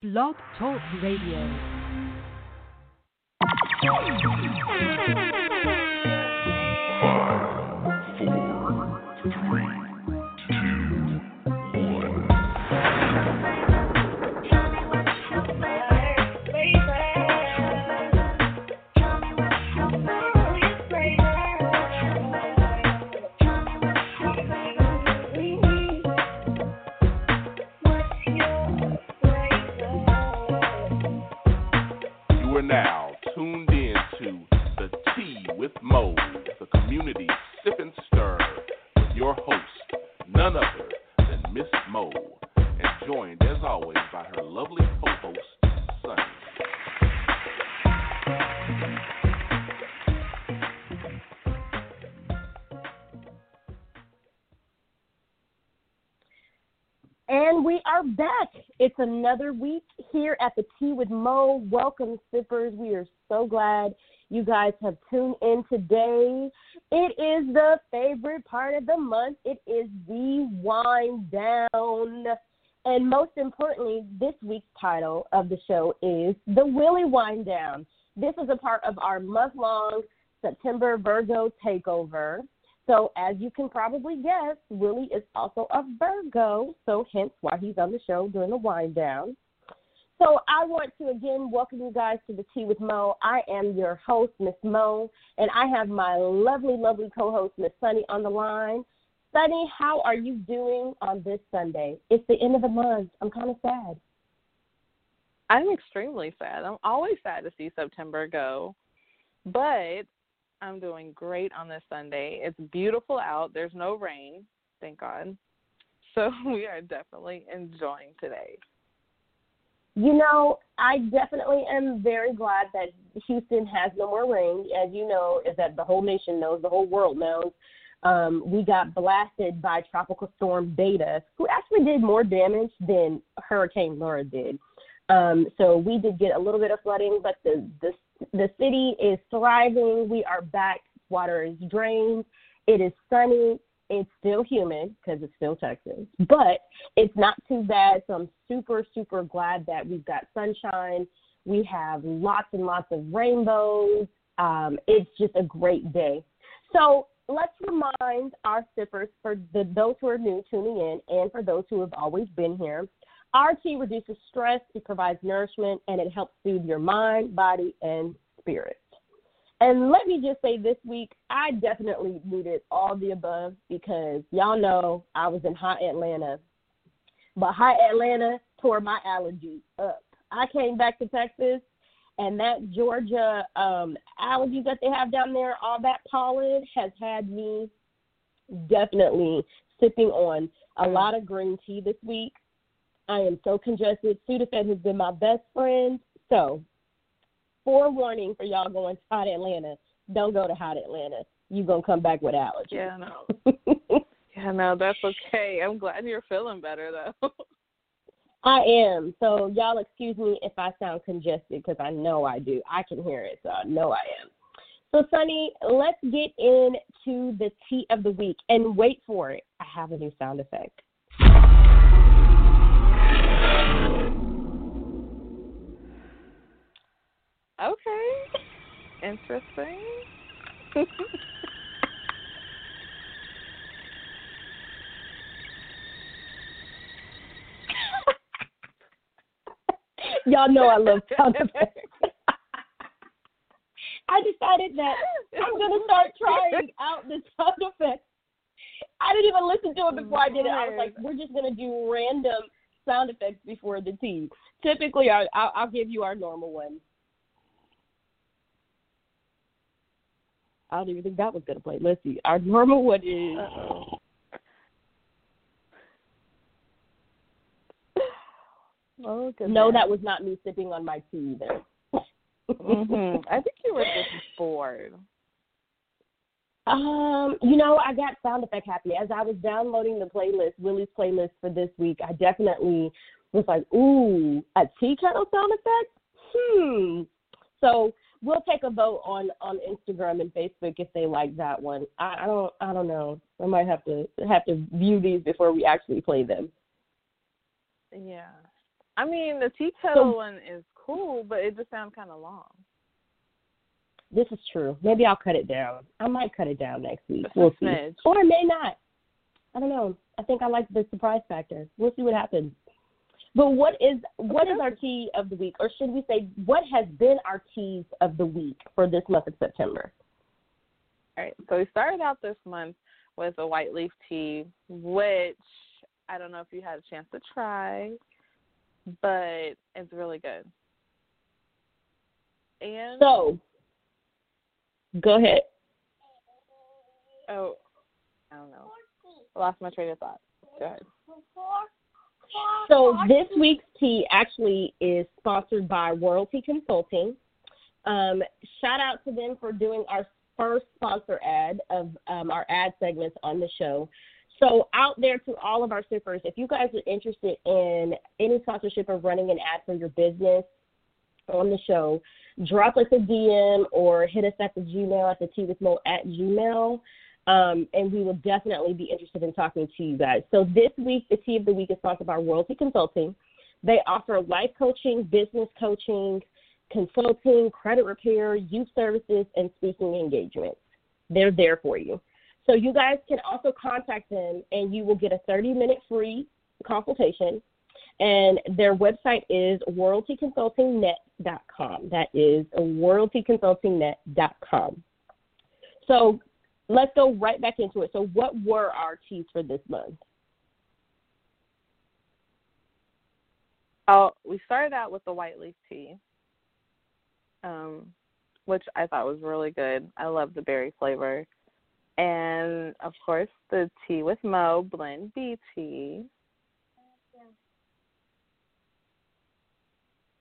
Blog Talk Radio. Another week here at the Tea with Mo. Welcome, sippers. We are so glad you guys have tuned in today. It is the favorite part of the month. It is the wind down. And most importantly, this week's title of the show is The Willie Whine Down. This is a part of our month long September Virgo takeover. So, as you can probably guess, Willie is also a Virgo, so hence why he's on the show during the wind down. So, I want to again welcome you guys to the Tea with Mo. I am your host, Miss Mo, and I have my lovely, lovely co host, Miss Sunny, on the line. Sunny, how are you doing on this Sunday? It's the end of the month. I'm kind of sad. I'm extremely sad. I'm always sad to see September go, but I'm doing great on this Sunday. It's beautiful out. There's no rain, thank God. So we are definitely enjoying today. You know, I definitely am very glad that Houston has no more rain. As you know, is that the whole nation knows, the whole world knows. Um, we got blasted by Tropical Storm Beta, who actually did more damage than Hurricane Laura did. Um, so we did get a little bit of flooding, but the the the city is thriving. We are back. Water is drained. It is sunny. It's still humid because it's still Texas, but it's not too bad. So I'm super, super glad that we've got sunshine. We have lots and lots of rainbows. Um, it's just a great day. So let's remind our sippers, for the, those who are new tuning in and for those who have always been here, tea reduces stress, it provides nourishment, and it helps soothe your mind, body, and spirit. And let me just say this week, I definitely needed all the above because y'all know I was in hot Atlanta. But hot Atlanta tore my allergies up. I came back to Texas and that Georgia um allergies that they have down there, all that pollen has had me definitely sipping on a lot of green tea this week. I am so congested. Sudafed has been my best friend. So, forewarning for y'all going to hot Atlanta. Don't go to hot Atlanta. You're going to come back with allergies. Yeah, no. Yeah, no, that's okay. I'm glad you're feeling better though. I am. So, y'all excuse me if I sound congested because I know I do. I can hear it, so I know I am. So, Sunny, let's get into the tea of the week. And wait for it. I have a new sound effect. Okay. Interesting. Y'all know I love sound effects. I decided that I'm gonna start trying out the sound effects. I didn't even listen to it before I did it. I was like, we're just gonna do random sound effects before the tea. Typically, I, I'll, I'll give you our normal one. I don't even think that was gonna play. Let's see. Our normal one is. Uh-oh. Oh. No, that was not me sipping on my tea either. hmm I think you were just bored. Um, you know, I got sound effect happy as I was downloading the playlist, Willie's playlist for this week. I definitely was like, "Ooh, a tea kettle sound effect." Hmm. So we'll take a vote on on Instagram and Facebook if they like that one. I, I don't, I don't know. I might have to have to view these before we actually play them. Yeah. I mean, the tea kettle So- one is cool, but it just sounds kind of long. This is true. Maybe I'll cut it down. I might cut it down next week. Just We'll see. Or I may not. I don't know. I think I like the surprise factor. We'll see what happens. But what is what is our tea of the week, or should we say what has been our teas of the week for this month of September? All right. So we started out this month with a white leaf tea, which I don't know if you had a chance to try, but it's really good. And So, go ahead. oh, I don't know. I lost my train of thought. Go ahead. So this week's tea actually is sponsored by Royalty Consulting. Um, shout out to them for doing our first sponsor ad of um, our ad segments on the show. So out there to all of our sippers, if you guys are interested in any sponsorship or running an ad for your business on the show, drop us a DM or hit us at the Gmail at the tea with Mo at Gmail um, and we will definitely be interested in talking to you guys. So this week, the Tea of the Week is sponsored by Royalty Consulting. They offer life coaching, business coaching, consulting, credit repair, youth services, and speaking engagements. They're there for you. So you guys can also contact them, and you will get a 30-minute free consultation. And their website is royaltyconsultingnet.com. That is royaltyconsultingnet.com. So let's go right back into it. So, what were our teas for this month? Oh, we started out with the white leaf tea, um, which I thought was really good. I love the berry flavor. And of course, the tea with Mo blend B tea.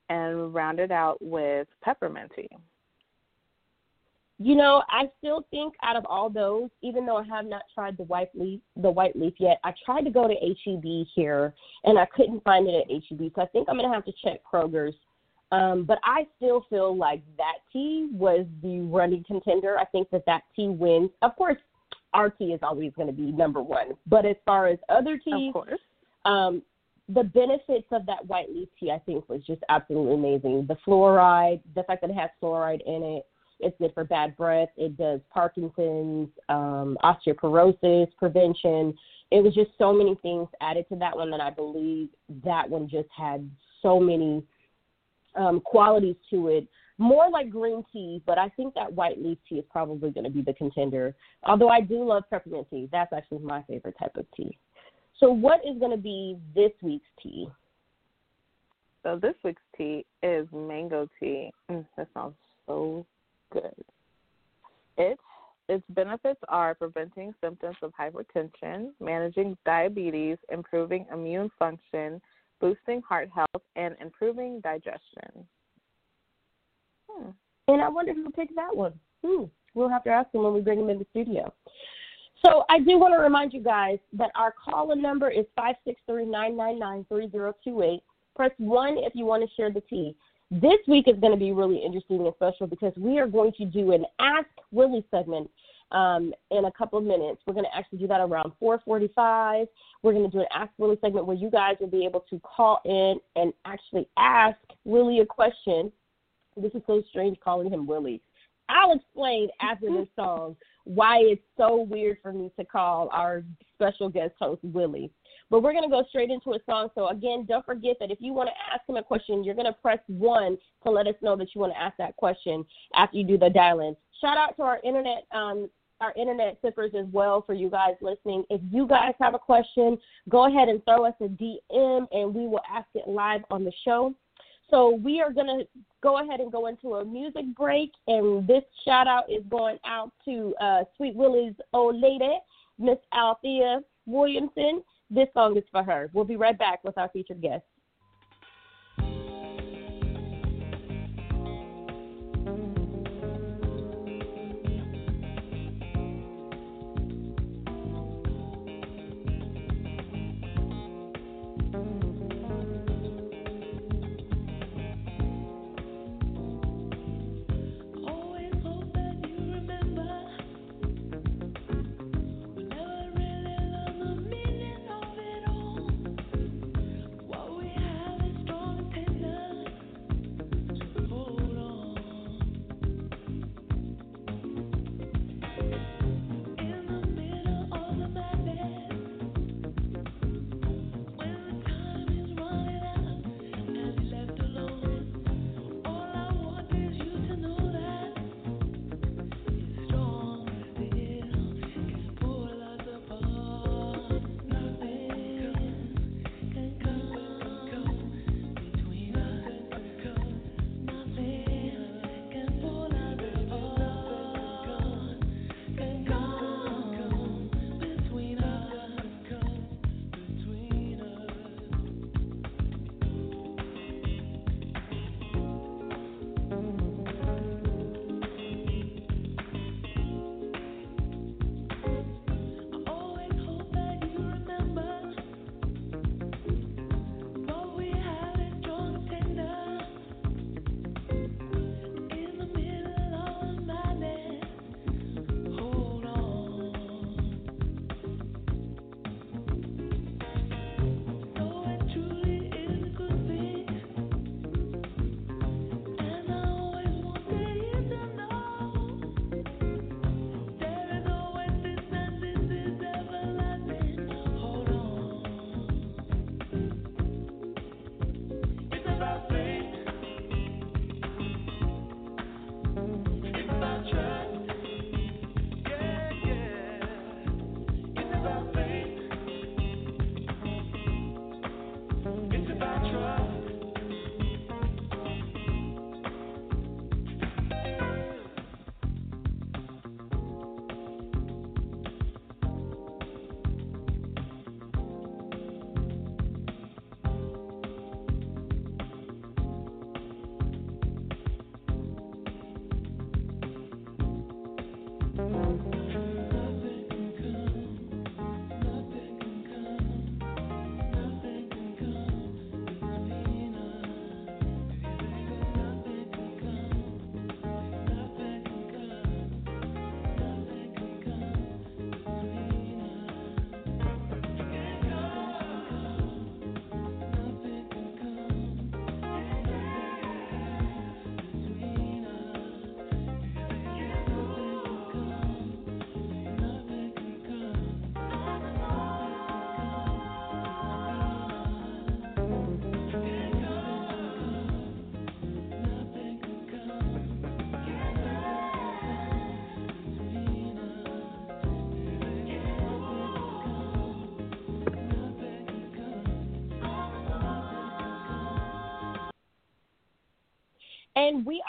And rounded out with peppermint tea. You know, I still think out of all those, even though I have not tried the white leaf, the white leaf yet, I tried to go to HEB here and I couldn't find it at HEB. So I think I'm gonna have to check Kroger's. Um, but I still feel like that tea was the running contender. I think that that tea wins. Of course, our tea is always going to be number one. But as far as other teas, Of course. um, the benefits of that white leaf tea, I think, was just absolutely amazing. The fluoride, the fact that it has fluoride in it, it's good for bad breath. It does Parkinson's, um, osteoporosis prevention. It was just so many things added to that one that I believe that one just had so many um, qualities to it. More like green tea, but I think that white leaf tea is probably going to be the contender. Although I do love peppermint tea. That's actually my favorite type of tea. So, what is going to be this week's tea? So this week's tea is mango tea. Mm, that sounds so good. Its its benefits are preventing symptoms of hypertension, managing diabetes, improving immune function, boosting heart health, and improving digestion. Hmm. And I wonder who picked that one. Hmm. We'll have to ask him when we bring him in the studio. So I do want to remind you guys that our call-in number is five six three nine nine nine three zero two eight. Press one if you want to share the tea. This week is going to be really interesting and special because we are going to do an Ask Willie segment um, in a couple of minutes. We're going to actually do that around 4:45. We're going to do an Ask Willie segment where you guys will be able to call in and actually ask Willie a question. This is so strange calling him Willie. I'll explain after this song why it's so weird for me to call our special guest host Willie. But we're going to go straight into a song. So, again, don't forget that if you want to ask him a question, you're going to press 1 to let us know that you want to ask that question after you do the dial in. Shout out to our internet. Um, our internet sippers as well for you guys listening. If you guys have a question, go ahead and throw us a DM and we will ask it live on the show. So we are going to go ahead and go into a music break, and this shout out is going out to uh, Sweet Willie's old lady, Miss Althea Williamson. This song is for her. We'll be right back with our featured guest.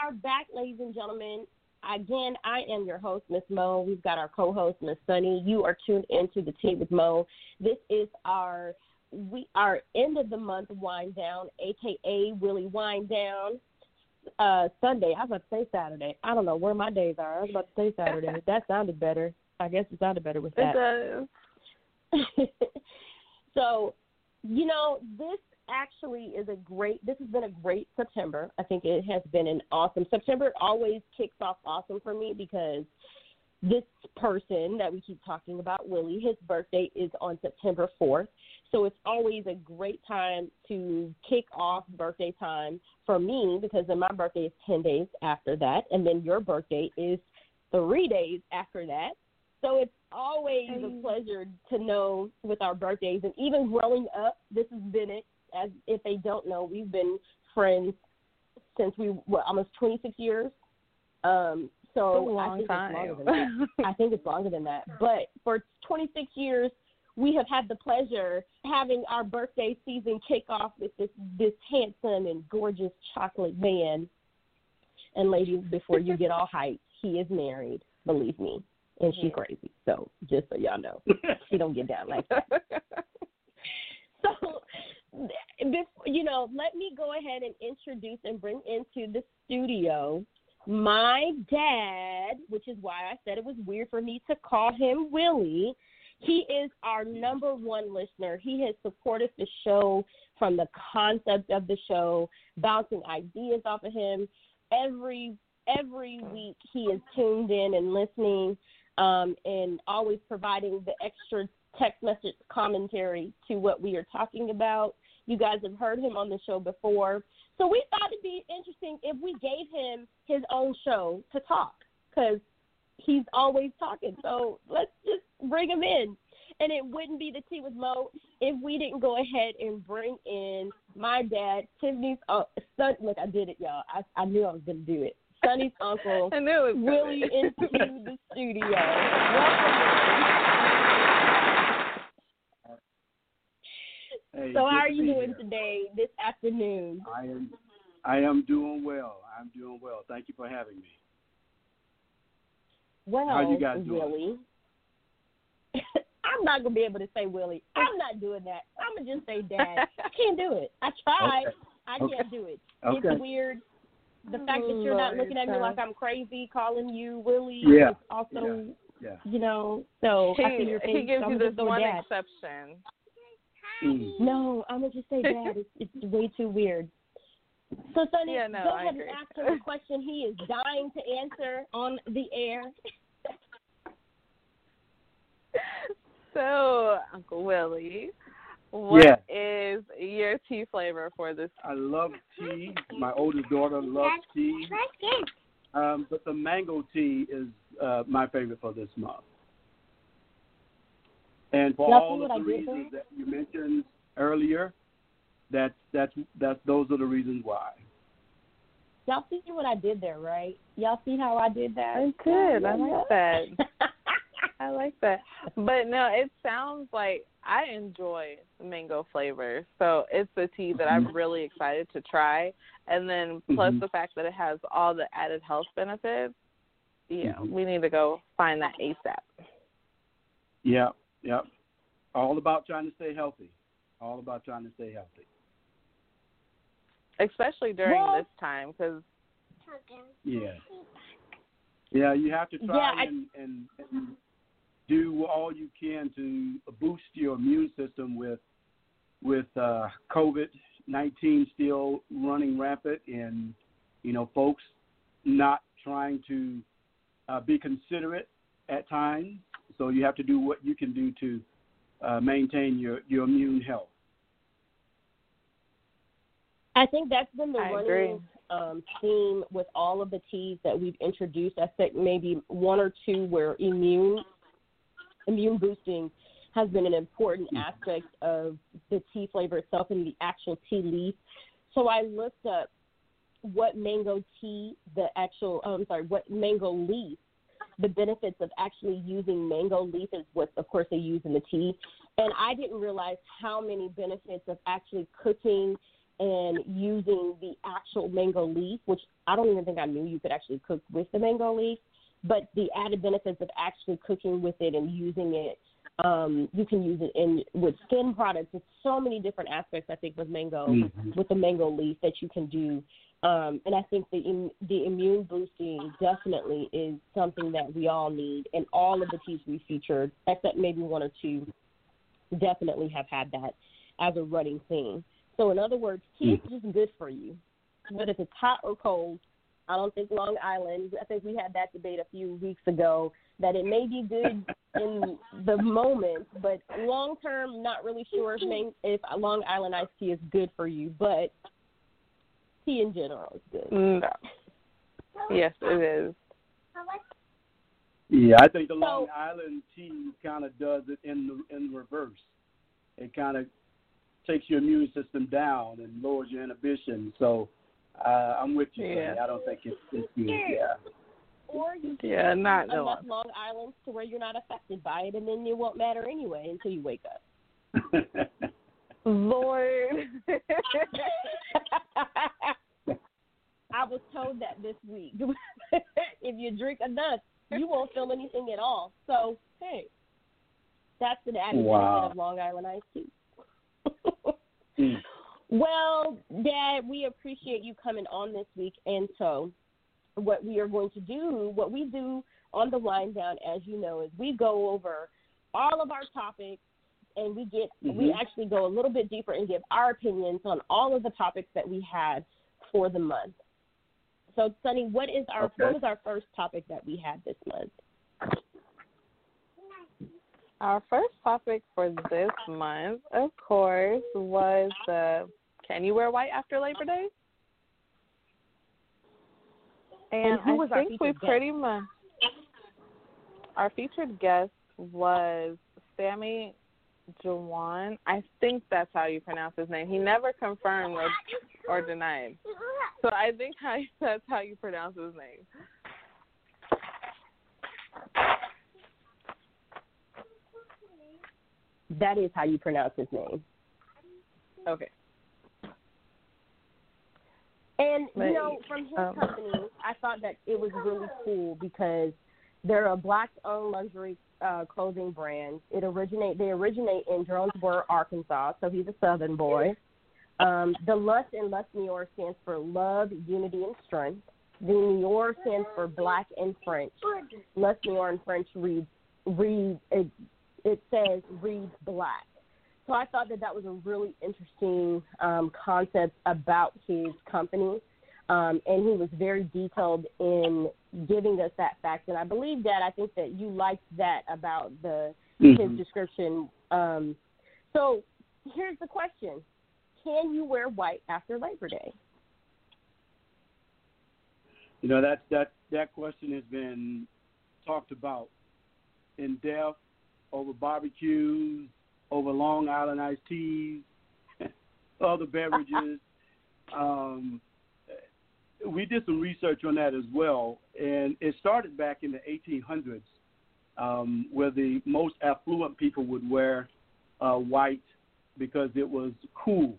Are back, ladies and gentlemen. Again, I am your host, Miss Mo. We've got our co-host, Miss Sunny. You are tuned into the Tea with Mo. This is our we our end of the month wind down, aka Willie wind down. Uh, Sunday. I was about to say Saturday. I don't know where my days are. I was about to say Saturday. that sounded better. I guess it sounded better with It that. does. so, you know, this actually is a great. This has been a great September. I think it has been an awesome September. Always kicks off awesome for me because this person that we keep talking about, Willie, his birthday is on September fourth. So it's always a great time to kick off birthday time for me because then my birthday is ten days after that, and then your birthday is three days after that. So it's always a pleasure to know with our birthdays, and even growing up, this has been it. As if they don't know, we've been friends since we what almost 26 years. Um, so I long think time. it's longer than that. I think it's longer than that. But for 26 years, we have had the pleasure having our birthday season kick off with this this handsome and gorgeous chocolate man. And ladies, before you get all hyped, he is married. Believe me, and she's Yeah. crazy. So just so y'all know, she don't get down like that. So, before, you know, let me go ahead and introduce and bring into the studio my dad, which is why I said it was weird for me to call him Willie. He is our number one listener. He has supported the show from the concept of the show, bouncing ideas off of him. Every every week he is tuned in and listening um, and always providing the extra text message commentary to what we are talking about. You guys have heard him on the show before. So we thought it'd be interesting if we gave him his own show to talk because he's always talking. So let's just bring him in. And it wouldn't be the tea with Mo if we didn't go ahead and bring in my dad, Tiffany's uh, son. Look, I did it, y'all. I, I knew I was going to do it. Sunny's uncle, I knew it was Willie, into the studio. Welcome. Hey, So, how are you doing here. today, this afternoon? I am, I am doing well. I'm doing well. Thank you for having me. Well, How you guys doing? Willie. I'm not gonna be able to say Willie. I'm not doing that. I'm gonna just say Dad. I can't do it. I tried. Okay. I Okay. can't do it. Okay. It's weird. The fact that you're not oh, looking at me like I'm crazy, calling you Willie. Yeah. Is also, Yeah. you know. So I he, he gives I'm you gonna this one Dad. exception. Mm. No, I'm gonna just say Dad. It's, it's way too weird. So, Sunny, Yeah, no, go I ahead and agree. ask him a question he is dying to answer on the air. So, Uncle Willie, what Yeah. is your tea flavor for this? I love tea. My oldest daughter loves tea. Um, but the mango tea is uh, my favorite for this month. And for Y'all all of the reasons that you mentioned earlier, that's that's that's those are the reasons why. Y'all see what I did there, right? Y'all see how I did that? I did. I like that. I like that. But no, it sounds like I enjoy mango flavor. So it's a tea that I'm really excited to try. And then plus Mhm. the fact that it has all the added health benefits. Yeah, Mhm. we need to go find that ASAP. Yeah, yeah. All about trying to stay healthy. All about trying to stay healthy. Especially during Well- this time because Yeah. Yeah, you have to try Yeah, I- and, and, and do all you can to boost your immune system with with uh, COVID nineteen still running rampant and you know folks not trying to uh, be considerate at times. So you have to do what you can do to uh, maintain your, your immune health. I think that's been the I running um, theme with all of the teas that we've introduced. I think maybe one or two where immune immune boosting has been an important aspect of the tea flavor itself and the actual tea leaf. So I looked up what mango tea, the actual, oh, I'm sorry, what mango leaf, the benefits of actually using mango leaf is what, of course, they use in the tea. And I didn't realize how many benefits of actually cooking and using the actual mango leaf, which I don't even think I knew you could actually cook with the mango leaf, but the added benefits of actually cooking with it and using it. Um, you can use it in with skin products. It's so many different aspects. I think with mango, Mhm. with the mango leaf that you can do. Um, and I think the im- the immune boosting definitely is something that we all need, and all of the teas we featured, except maybe one or two, definitely have had that as a running theme. So in other words, tea is just good for you, but if it's hot or cold, I don't think Long Island. I think we had that debate a few weeks ago that it may be good in the moment, but long term, not really sure if, if Long Island iced tea is good for you. But tea in general is good. No. Yes, it is. Yeah, I think the So- Long Island tea kind of does it in the in reverse. It kind of takes your immune system down and lowers your inhibition. So uh, I'm with you. Yeah. Sunny. I don't think it's, it's good. Yeah. Or you can Yeah, not enough no. Long Island to where you're not affected by it, and then it won't matter anyway until you wake up. Lord. I was told that this week. if you drink enough, you won't feel anything at all. So hey, that's an added Wow. benefit of Long Island iced tea. Mm. well, Dad, we appreciate you coming on this week, and so what we are going to do, what we do on the wind down, as you know, is we go over all of our topics and we get we Mhm. actually go a little bit deeper and give our opinions on all of the topics that we had for the month. So, Sunny, what is our Okay. what was our first topic that we had this month? Our first topic for this month, of course, was uh, can you wear white after Labor Day? And, And who I was our think we featured guest? pretty much our featured guest was Sammy Jawan. I think that's how you pronounce his name. He never confirmed or, or denied. So I think how, that's how you pronounce his name. That is how you pronounce his name. Okay. And you know, from his um, company, I thought that it was really cool because they're a black-owned luxury uh, clothing brand. It originate they originate in Jonesboro, Arkansas. So he's a Southern boy. Um, the Lust in Lust stands for love, unity, and strength. The Noir stands for black in French. Lust in French reads read it, it says reads black. So I thought that that was a really interesting um, concept about his company, um, and he was very detailed in giving us that fact. And I believe that I think that you liked that about the his Mhm. description. Um, so here's the question: Can you wear white after Labor Day? You know that that that question has been talked about in depth over barbecues, over Long Island iced teas, other beverages. um, we did some research on that as well, and it started back in the 1800s, um, where the most affluent people would wear uh, white because it was cool,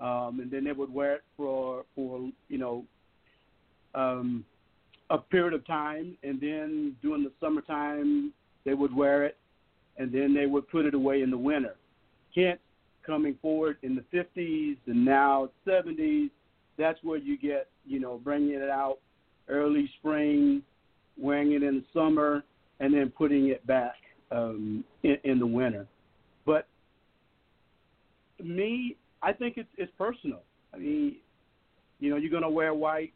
um, and then they would wear it for for you know um, a period of time, and then during the summertime they would wear it, and then they would put it away in the winter. Kent coming forward in the 50s and now 70s, that's where you get you know bringing it out early spring, wearing it in the summer, and then putting it back um, in, in the winter. But me, I think it's it's personal. I mean, you know, you're gonna wear white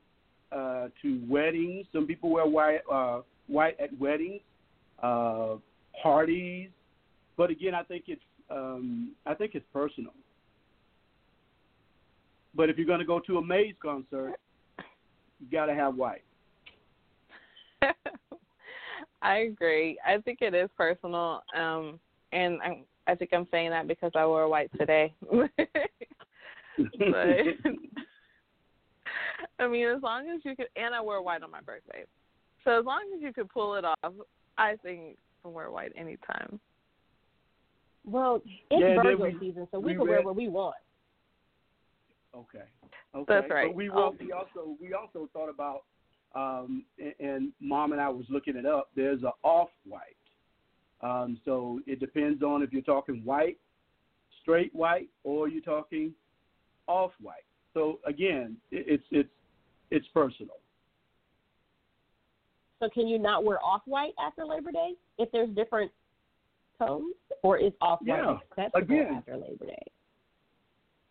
uh, to weddings. Some people wear white uh, white at weddings, uh, parties. But again, I think it's um, I think it's personal. But if you're going to go to a Maze concert, you got to have white. I agree. I think it is personal, um, and I, I think I'm saying that because I wore white today. but I mean, as long as you could, and I wear white on my birthday, so as long as you could pull it off, I think you can wear white anytime. Well, it's Yeah, then Virgo we- season, so we, we can wear what we want. Okay. Okay. That's right. But we Oh. will, we also we also thought about um and, and mom and I was looking it up. There's a off white. Um so it depends on if you're talking white, straight white or you're talking off white. So again, it, it's it's it's personal. So can you not wear off white after Labor Day if there's different tones, or is off white Yeah, acceptable again. after Labor Day?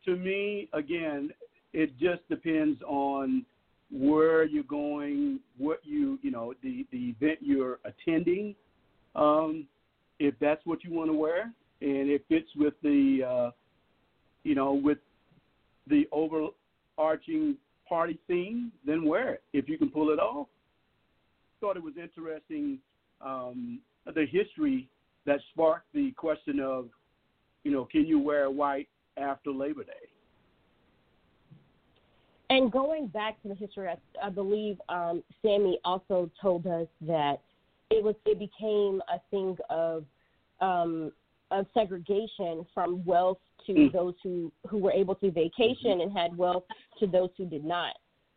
To me, again, it just depends on where you're going, what you you know, the the event you're attending. Um, if that's what you want to wear, and it fits with the, uh, you know, with the overarching party theme, then wear it. If you can pull it off, thought it was interesting um, the history that sparked the question of, you know, can you wear white after Labor Day? And going back to the history, I, I believe um, Sammy also told us that it was it became a thing of um, of segregation from wealth to Mm. those who who were able to vacation and had wealth to those who did not.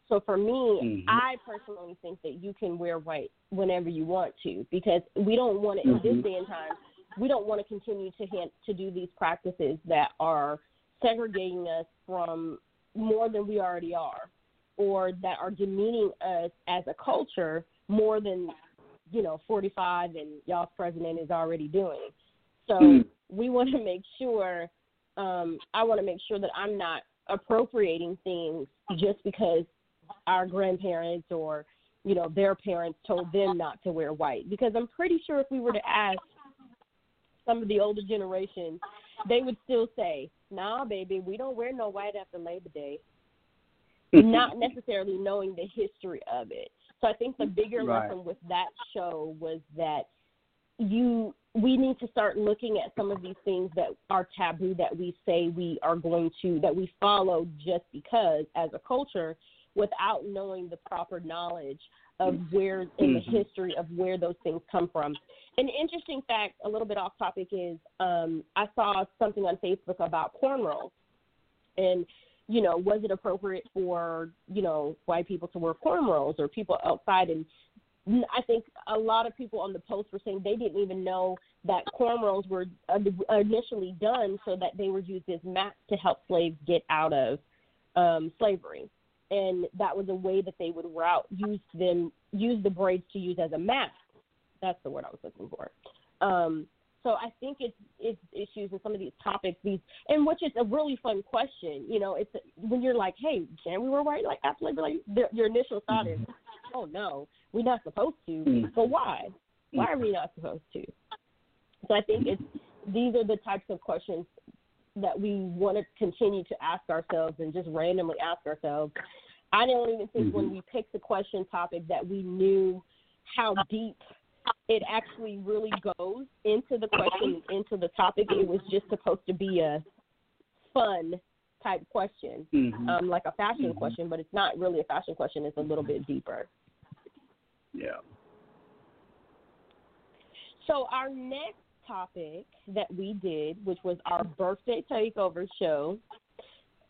So for me, Mhm. I personally think that you can wear white whenever you want to because we don't want to in this Mhm. day and time we don't want to continue to hand, to do these practices that are segregating us from more than we already are or that are demeaning us as a culture more than you know 45 and y'all's president is already doing so Mm. we want to make sure um i want to make sure that i'm not appropriating things just because our grandparents or you know their parents told them not to wear white because i'm pretty sure if we were to ask some of the older generation they would still say nah baby we don't wear no white after labor day not necessarily knowing the history of it. So I think the bigger Right. lesson with that show was that you we need to start looking at some of these things that are taboo that we say we are going to that we follow just because as a culture without knowing the proper knowledge of where in the Mhm. history of where those things come from. An interesting fact, a little bit off topic, is um, I saw something on Facebook about cornrows, and you know, was it appropriate for you know white people to wear cornrows or people outside? And I think a lot of people on the post were saying they didn't even know that cornrows were initially done so that they were used as mats to help slaves get out of um, slavery, and that was a way that they would route use them use the braids to use as a mask. That's the word I was looking for. Um, so I think it's it's issues and some of these topics, these and which is a really fun question. You know, it's when you're like, hey, can we wear white like after labor? Like the, your initial thought is, oh no, we're not supposed to. Mm. But why? Why are we not supposed to? So I think it's these are the types of questions that we want to continue to ask ourselves and just randomly ask ourselves. I don't even think when Mhm. we picked the question topic that we knew how deep it actually really goes into the question, into the topic. It was just supposed to be a fun type question, Mhm. um, like a fashion Mhm. question, but it's not really a fashion question. It's a little bit deeper. yeah. So our next topic that we did, which was our birthday takeover show,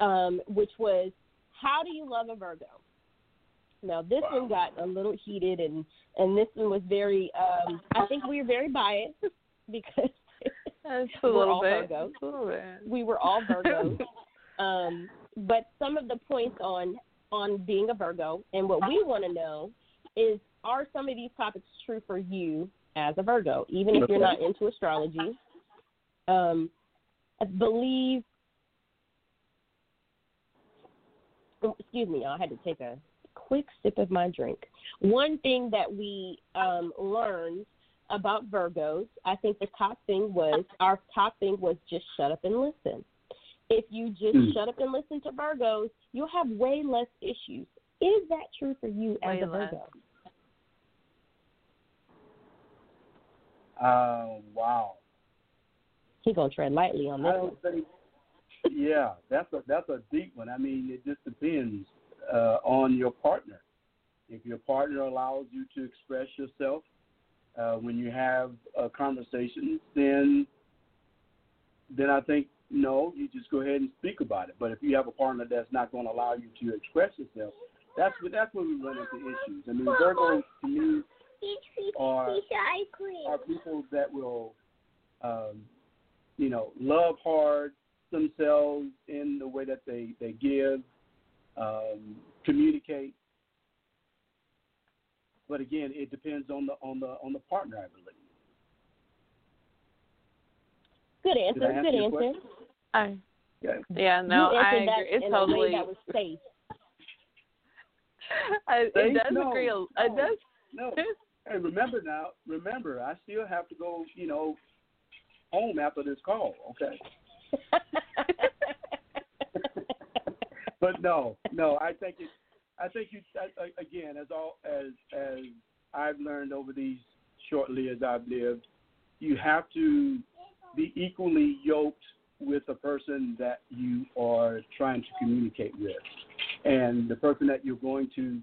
um, which was how do you love a Virgo? Now this Wow. one got a little heated, and and this one was very. Um, I think we were very biased because It's a We're little all bit. Virgos. A little bit. we were all Virgos. um, but some of the points on on being a Virgo and what we want to know is are some of these topics true for you as a Virgo, even if you're not into astrology? Um, I believe. oh, Excuse me, I had to take a quick sip of my drink. One thing that we um, learned about Virgos, I think the top thing was our top thing was just shut up and listen. If you just Mm. shut up and listen to Virgos, you'll have way less issues. Is that true for you as a less. Virgo? Uh, wow. He gonna tread lightly on I this one. don't think. Yeah, that's a that's a deep one. I mean, it just depends uh, on your partner. If your partner allows you to express yourself uh, when you have uh, conversations, then then I think no, you just go ahead and speak about it. But if you have a partner that's not going to allow you to express yourself, that's that's where we run into issues. I mean, Virgos to me are are people that will, um, you know, love hard themselves in the way that they they give, um, communicate. But again, it depends on the on the on the partner, I believe. Good answer. answer Good your answer. question? I, Yeah. yeah, no, I agree. that It's in totally. a way that was safe. I, it does No, agree. a- no. It does. No. Hey, remember now. Remember, I still have to go. You know, home after this call. Okay. but no, no. I think it. I think you. Again, as all as as I've learned over these short years I've lived, you have to be equally yoked with the person that you are trying to communicate with, and the person that you're going to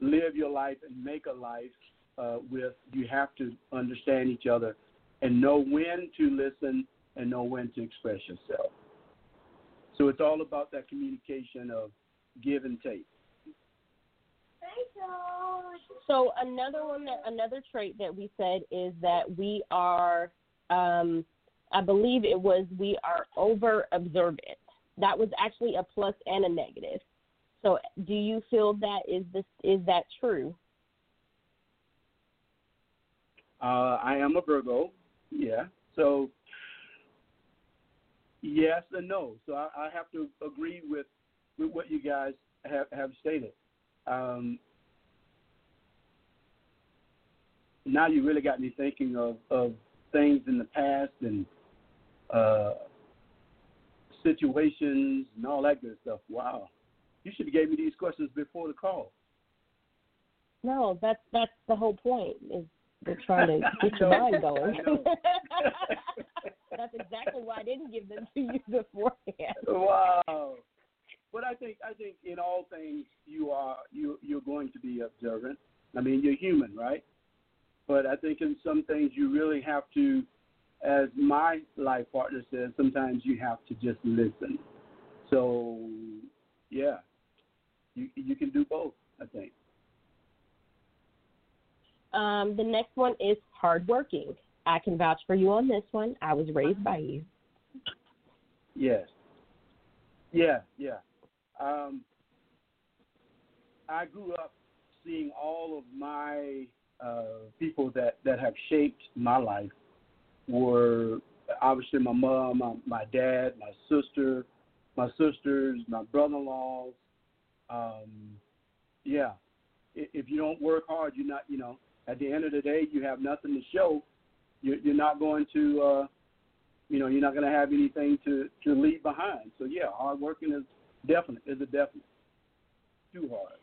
live your life and make a life uh, with. You have to understand each other and know when to listen and know when to express yourself. So it's all about that communication of give and take. Thank you. So another one that another trait that we said is that we are um I believe it was we are over observant. That was actually a plus and a negative. So do you feel that is this is that true? Uh, I am a Virgo, yeah. So yes and no. So I, I have to agree with with what you guys have have stated. Um, now you really got me thinking of of things in the past and uh, situations and all that good stuff. Wow, you should have gave me these questions before the call. No, that's that's the whole point is we're trying to get your mind going. That's exactly why I didn't give them to you beforehand. wow. But I think I think in all things you are you you're going to be observant. I mean you're human, right? But I think in some things you really have to, as my life partner says, sometimes you have to just listen. So yeah, you you can do both. I think. Um, the next one is hardworking. I can vouch for you on this one. I was raised by you. Yes. Yeah, yeah. Um, I grew up seeing all of my uh, people that, that have shaped my life were obviously my mom, my, my dad, my sister, my sisters, my brother-in-laws. Um, yeah. If you don't work hard, you're not, you know, at the end of the day, you have nothing to show. You're, you're not going to, uh, you know, you're not going to have anything to to leave behind. So yeah, hard working is definite. Is a definite. Too hard.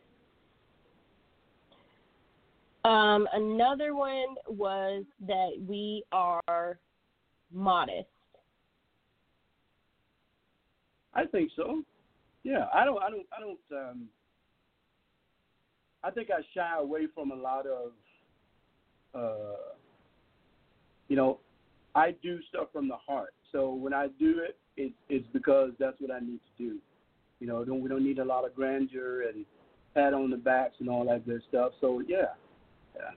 Um, another one was that we are modest. I think so. Yeah, I don't. I don't. I don't. Um, I think I shy away from a lot of. Uh, you know, I do stuff from the heart. So when I do it, it it's because that's what I need to do. You know, don't we don't need a lot of grandeur and pat on the backs and all that good stuff. So yeah, yeah.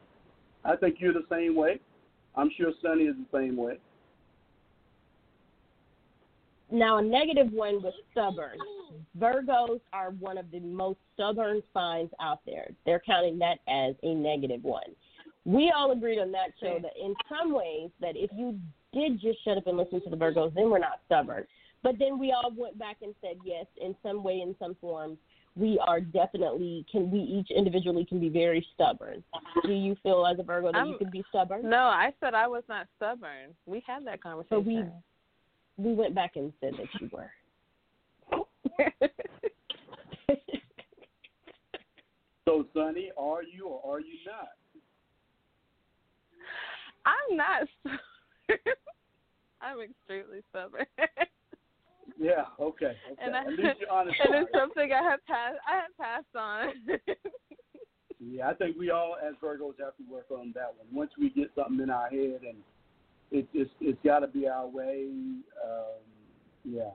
I think you're the same way. I'm sure Sunny is the same way. Now, a negative one was stubborn. Virgos are one of the most stubborn signs out there. They're counting that as a negative one. We all agreed on that show that in some ways that if you did just shut up and listen to the Virgos, then we're not stubborn. But then we all went back and said yes, in some way, in some form, we are definitely can we each individually can be very stubborn. Do you feel as a Virgo that you I'm- can be stubborn? No, I said I was not stubborn. We had that conversation. So we we went back and said that you were. So Sunny, are you or are you not? I'm not. stubborn. I'm extremely stubborn. Yeah. Okay. Okay. and I, At least you're honest. and it's something I have passed. I have passed on. Yeah, I think we all as Virgos have to work on that one. Once we get something in our head and it, it's it's got to be our way, um, yeah,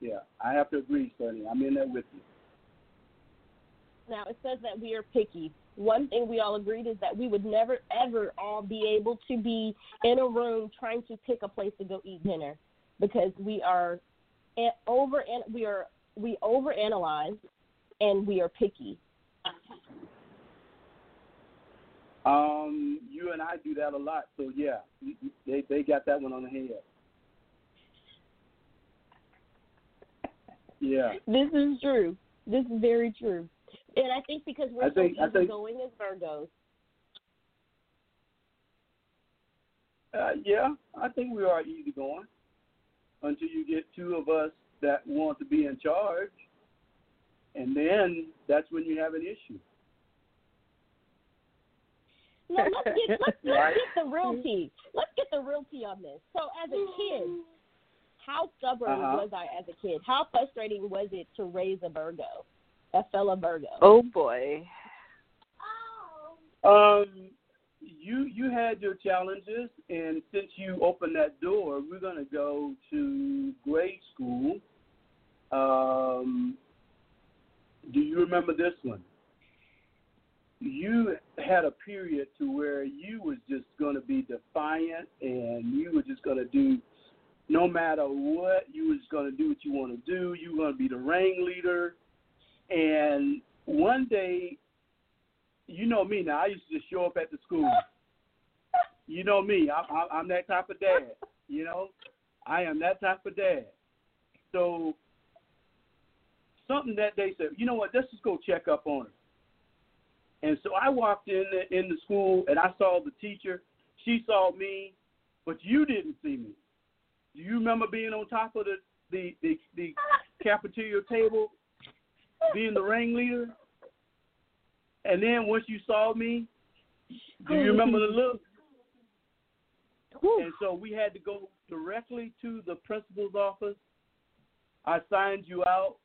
yeah. I have to agree, Sunny. I'm in there with you. Now it says that we are picky. One thing we all agreed is that we would never ever all be able to be in a room trying to pick a place to go eat dinner because we are over and we are we overanalyze and we are picky. Um, you and I do that a lot, so yeah, they they got that one on the head. Yeah, This is true. This is very true. And I think because we're think- so think- easygoing as Virgos, uh, yeah. I think we are easy going until you get two of us that want to be in charge, and then that's when you have an issue. No, let's get let's, let's get the real tea. Let's get the real tea on this. So as a kid, how stubborn Uh-huh. was I as a kid? How frustrating was it to raise a Virgo, a fellow Virgo? Oh boy. Um, you you had your challenges, and since you opened that door, we're gonna go to grade school. Um, do you remember this one? You had a period to where you was just gonna be defiant, and you were just gonna do, no matter what, you was gonna do what you want to do. You were gonna be the ringleader, and one day you know me now. I used to just show up at the school. You know me. I, I, I'm that type of dad. You know, I am that type of dad. So something that they said, you know what? Let's just go check up on her. And so I walked in the, in the school and I saw the teacher. She saw me, but you didn't see me. Do you remember being on top of the the the, the cafeteria table, being the ringleader? And then once you saw me, do you remember the look? And so we had to go directly to the principal's office. I signed you out.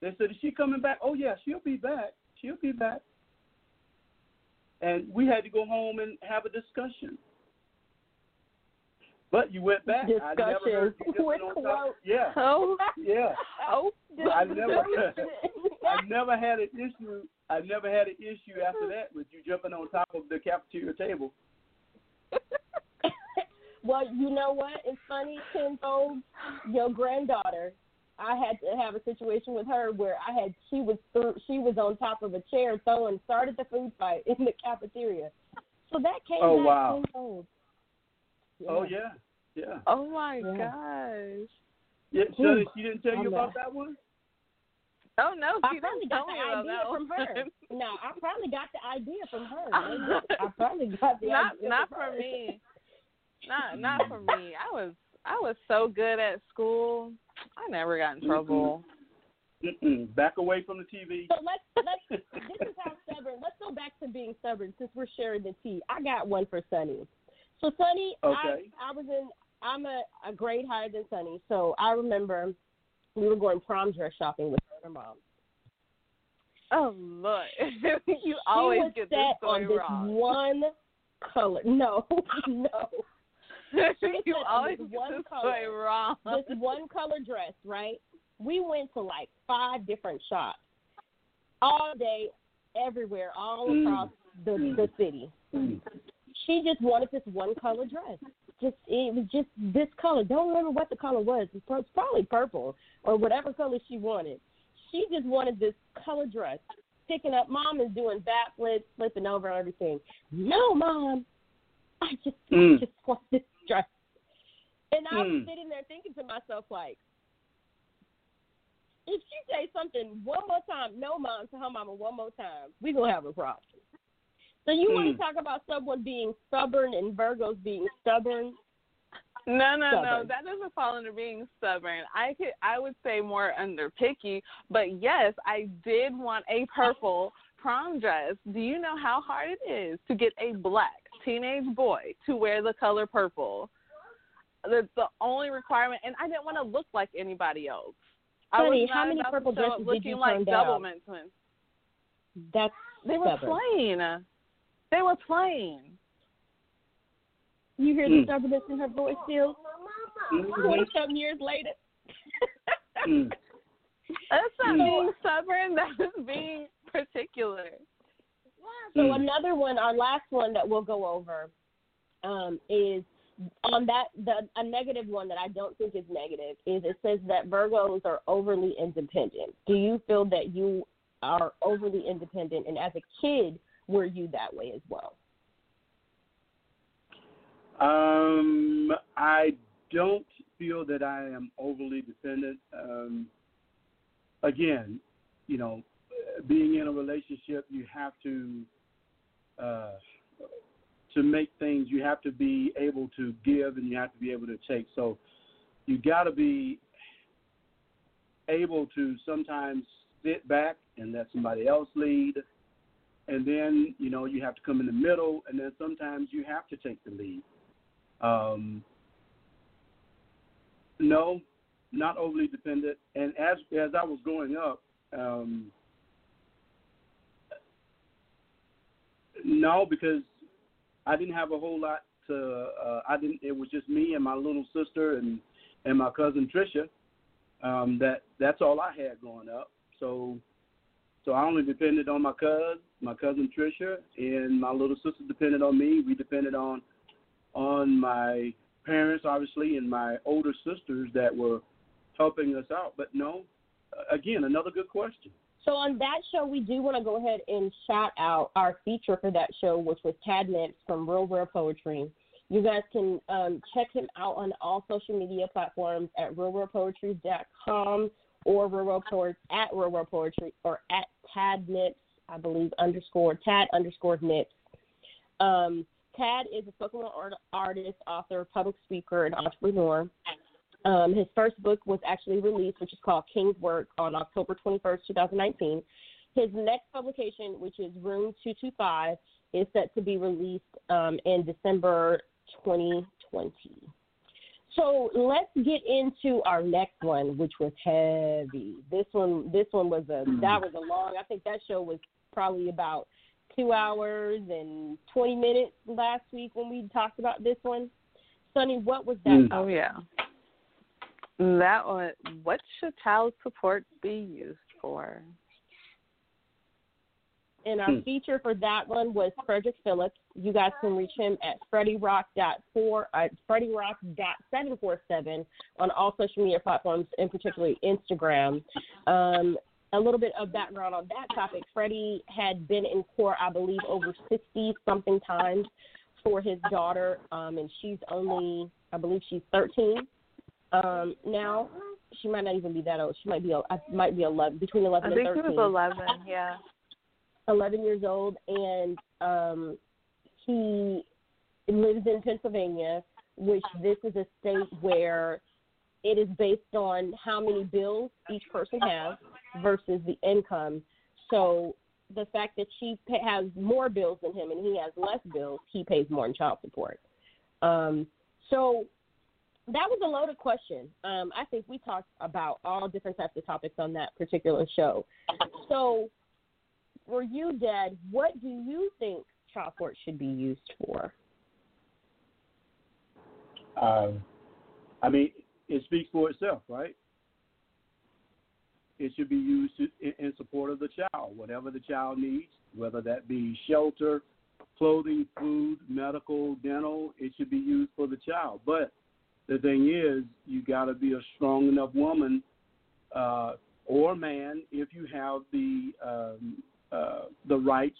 They said, Is she coming back? Oh, yeah, she'll be back. She'll be back. And we had to go home and have a discussion. But you went back. I never heard Discussion with jumping on top. quotes. Yeah, Oh. yeah. Oh. I never, I never had an issue. I never had an issue after that with you jumping on top of the cafeteria table. well, you know what? It's funny, tenfold. Your granddaughter, I had to have a situation with her where I had she was th- she was on top of a chair throwing started the food fight in the cafeteria. So that came Oh, back wow. tenfold. Oh yeah, yeah, Oh my Yeah. gosh. yeah. Ooh, hmm. she didn't tell I'm you about not- that one. Oh no, I she probably didn't got tell the me about idea from her. No, I probably got the idea from her. I probably got the not idea not from for me. Not not for me. I was I was so good at school. I never got in trouble. Mm-mm. Back away from the TV. So let's let's this is how stubborn. Let's go back to being stubborn since we're sharing the tea. I got one for Sunny. So Sunny, Okay. I I was in I'm a, a grade higher than Sunny, so I remember we were going prom dress shopping with her and her mom. Oh look, you she always was get this set on this wrong. one color. No, no. she you set on always get one this color. story wrong. This one color dress, right? We went to like five different shops all day, everywhere, all Mm. across the the city. Mm. She just wanted this one color dress. Just it was just this color. Don't remember what the color was. It's pro- it's probably purple or whatever color she wanted. She just wanted this color dress. Picking up, mom is doing backflips, flipping over and everything. No, mom, I just I Mm. just want this dress. And I was Mm. sitting there thinking to myself like, if she say something one more time, no, mom, to her mama one more time, we gonna have a problem. So you want to hmm. talk about someone being stubborn and Virgos being stubborn? No, no, no. That doesn't fall under being stubborn. I could, I would say more under picky. But yes, I did want a purple prom dress. Do you know how hard it is to get a black teenage boy to wear the color purple? That's the only requirement, and I didn't want to look like anybody else. Was how many purple dresses did looking you like turn double down? twins. That's They were stubborn. plain. They were playing. You hear the Mm. stubbornness in her voice still? Twenty some years later. Mm. That's not Mm. being stubborn. That is being particular. So Mm. another one, our last one that we'll go over, um, is on that the a negative one that I don't think is negative is it says that Virgos are overly independent. Do you feel that you are overly independent, and as a kid, were you that way as well? Um, I don't feel that I am overly dependent. Um, again, you know, being in a relationship, you have to uh, to make things. You have to be able to give, and you have to be able to take. So, you got to be able to sometimes sit back and let somebody else lead. And then, you know, you have to come in the middle, and then sometimes you have to take the lead. Um, no, not overly dependent. And as as I was growing up, um, no, because I didn't have a whole lot to. Uh, I didn't. It was just me and my little sister and and my cousin Trisha. Um, that that's all I had growing up. So so I only depended on my cousin, my cousin Trisha, and my little sister depended on me. We depended on on my parents, obviously, and my older sisters that were helping us out. But no, again, another good question. So on that show, we do want to go ahead and shout out our feature for that show, which was Tad Nips from Real Rare Poetry. You guys can um, check him out on all social media platforms at realrarepoetry.com or Rare Poetry at Rare Poetry or at Tad Nips, I believe underscore Tad underscore Nips. Um, Tad is a spoken word art- artist, author, public speaker, and entrepreneur. Um, his first book was actually released, which is called King's Work, on October 21st, 2019. His next publication, which is Room 225, is set to be released um, in December 2020. So let's get into our next one, which was heavy. This one, this one was a that was a long. I think that show was probably about two hours and 20 minutes last week when we talked about this one. Sunny, what was that? Mm. about? Oh yeah. That one. What should child support be used for? And our Hmm. feature for that one was Frederick Phillips. You guys can reach him at freddyrock.4, uh, freddyrock.747 on all social media platforms, and particularly Instagram. Um, a little bit of background on that topic. Freddie had been in court, I believe, over 60 something times for his daughter, um, and she's only, I believe, she's 13 um, now. She might not even be that old. She might be, I might be 11, between 11 I think and he 13. was eleven. Yeah. 11 years old, and um, he lives in Pennsylvania, which this is a state where it is based on how many bills each person has versus the income. So the fact that she has more bills than him and he has less bills, he pays more in child support. Um, so that was a loaded question. Um, I think we talked about all different types of topics on that particular show. So for you, Dad, what do you think child support should be used for? Um, I mean, it speaks for itself, right? It should be used to, in, in support of the child, whatever the child needs, whether that be shelter, clothing, food, medical, dental. It should be used for the child. But the thing is, you got to be a strong enough woman uh, or man if you have the um, uh, the rights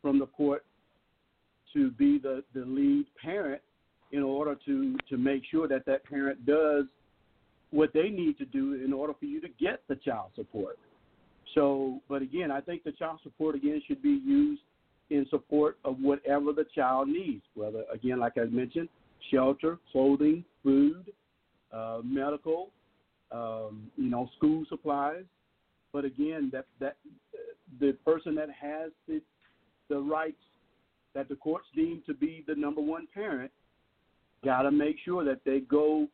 from the court to be the, the lead parent in order to, to make sure that that parent does what they need to do in order for you to get the child support. So, but again, I think the child support again should be used in support of whatever the child needs, whether again, like I mentioned, shelter, clothing, food, uh, medical, um, you know, school supplies. But again, that that the person that has the the rights that the courts deem to be the number one parent got to make sure that they go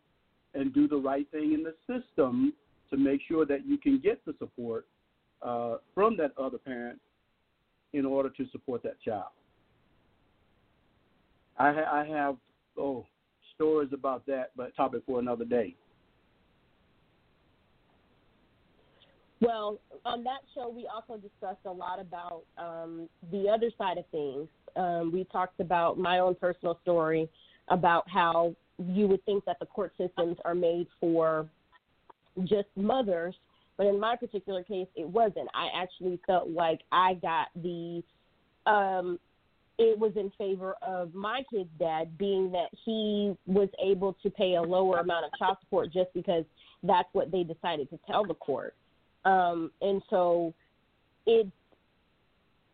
and do the right thing in the system to make sure that you can get the support uh, from that other parent in order to support that child. I, ha- I have oh stories about that, but topic for another day. Well, on that show, we also discussed a lot about um, the other side of things. Um, we talked about my own personal story about how you would think that the court systems are made for just mothers, but in my particular case, it wasn't. I actually felt like I got the, um, it was in favor of my kid's dad, being that he was able to pay a lower amount of child support just because that's what they decided to tell the court. Um, and so it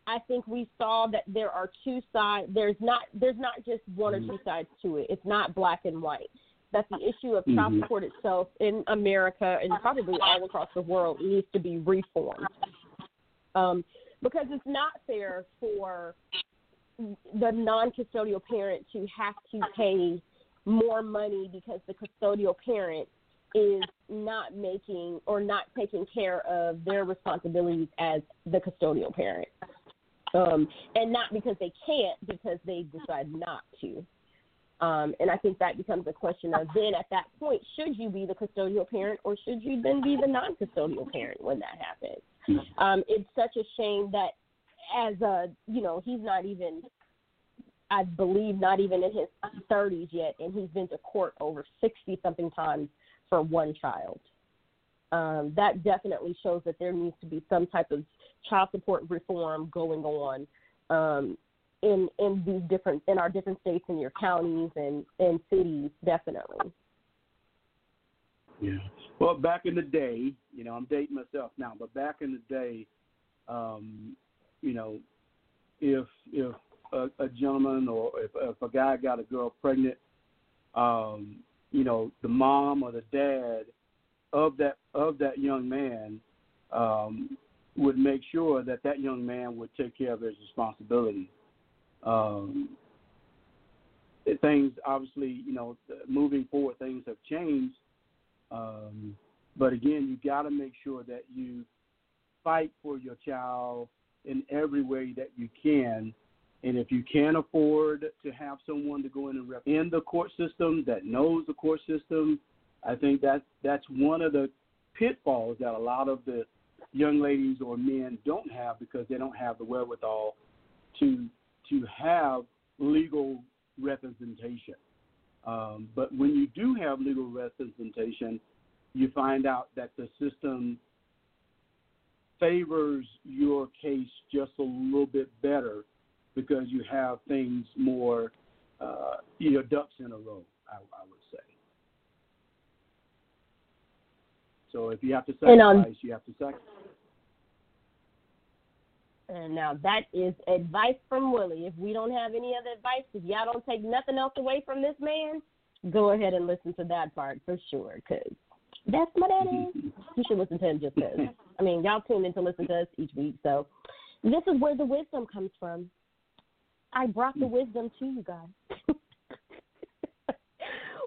I think we saw that there are two sides. There's not there's not just one or two sides to it. It's not black and white. That the issue of child Mhm. support itself in America and probably all across the world needs to be reformed. Um, because it's not fair for the non-custodial parent to have to pay more money because the custodial parent is not making or not taking care of their responsibilities as the custodial parent. Um, and not because they can't, because they decide not to. Um, and I think that becomes a question of then at that point, should you be the custodial parent or should you then be the non custodial parent when that happens? Um, it's such a shame that as a, you know, he's not even, I believe, not even in his 30s yet, and he's been to court over 60 something times for one child. Um, that definitely shows that there needs to be some type of child support reform going on um, in in these different in our different states and your counties and and cities definitely. Yeah. Well, back in the day, you know, I'm dating myself now, but back in the day, um, you know, if if a, a gentleman or if, if a guy got a girl pregnant, um, you know, the mom or the dad of that of that young man um, would make sure that that young man would take care of his responsibility. Um, things obviously, you know, moving forward, things have changed. Um, but again, you got to make sure that you fight for your child in every way that you can. And if you can't afford to have someone to go in and rep in the court system that knows the court system, I think that that's one of the pitfalls that a lot of the young ladies or men don't have because they don't have the wherewithal to to have legal representation. Um, but when you do have legal representation, you find out that the system favors your case just a little bit better because you have things more, uh, your ducks in a row, I, I would say. So if you have to um, sacrifice, you have to sacrifice. And now that is advice from Willie. If we don't have any other advice, if y'all don't take nothing else away from this man, go ahead and listen to that part for sure, because that's my daddy. You should listen to him just because. I mean, y'all tune in to listen to us each week, so this is where the wisdom comes from. I brought the hmm. wisdom to you guys.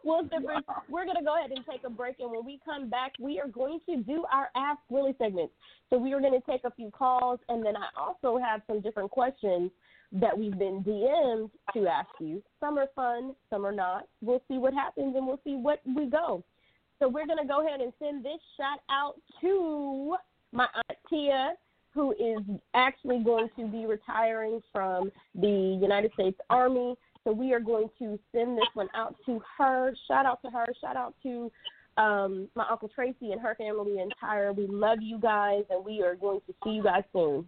well, Sippers, we're going to go ahead and take a break, and when we come back, we are going to do our Ask Willie segment. So we are going to take a few calls, and then I also have some different questions that we've been DM'd to ask you. Some are fun, some are not. We'll see what happens, and we'll see what we go. So we're going to go ahead and send this shout out to my aunt Tia, who is actually going to be retiring from the United States Army. So we are going to send this one out to her. Shout out to her. Shout out to um, my uncle Tracy and her family entire. We love you guys, and we are going to see you guys soon.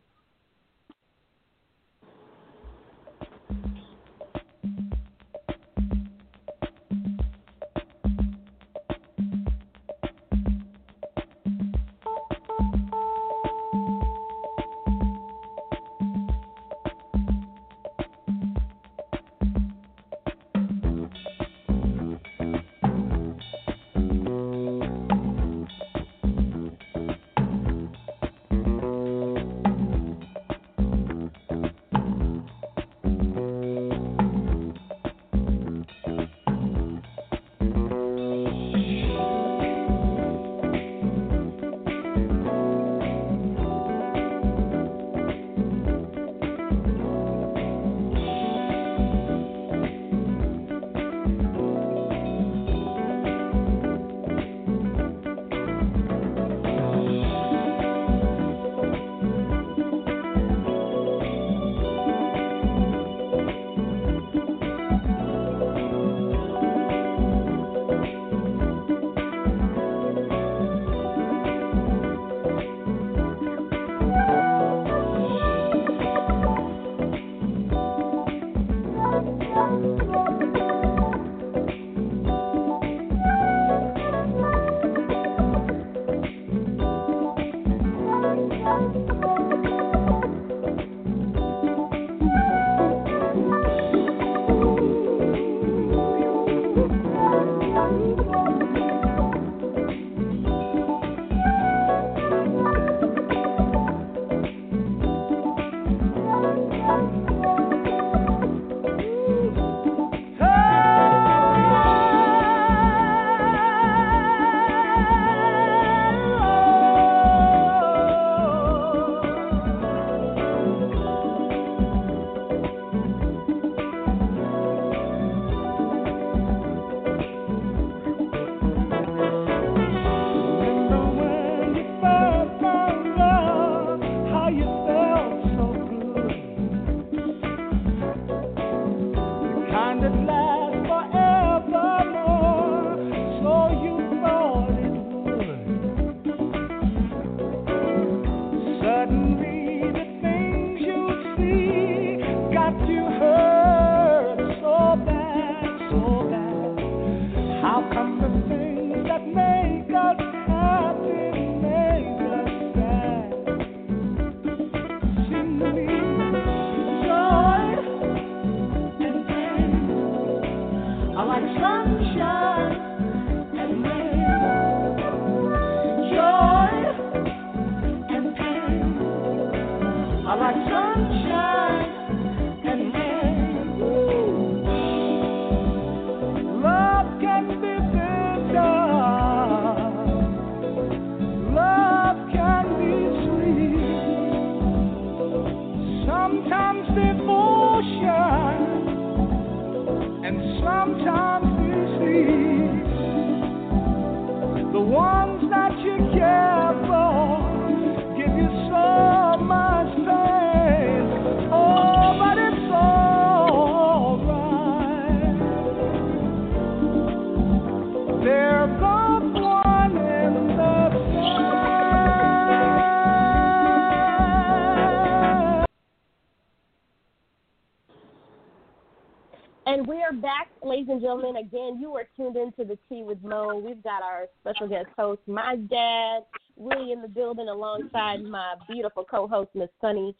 Gentlemen. Again, you are tuned into the Tea with Mo. We've got our special guest host, my dad, Willie in the building, alongside my beautiful co-host, Miss Sunny.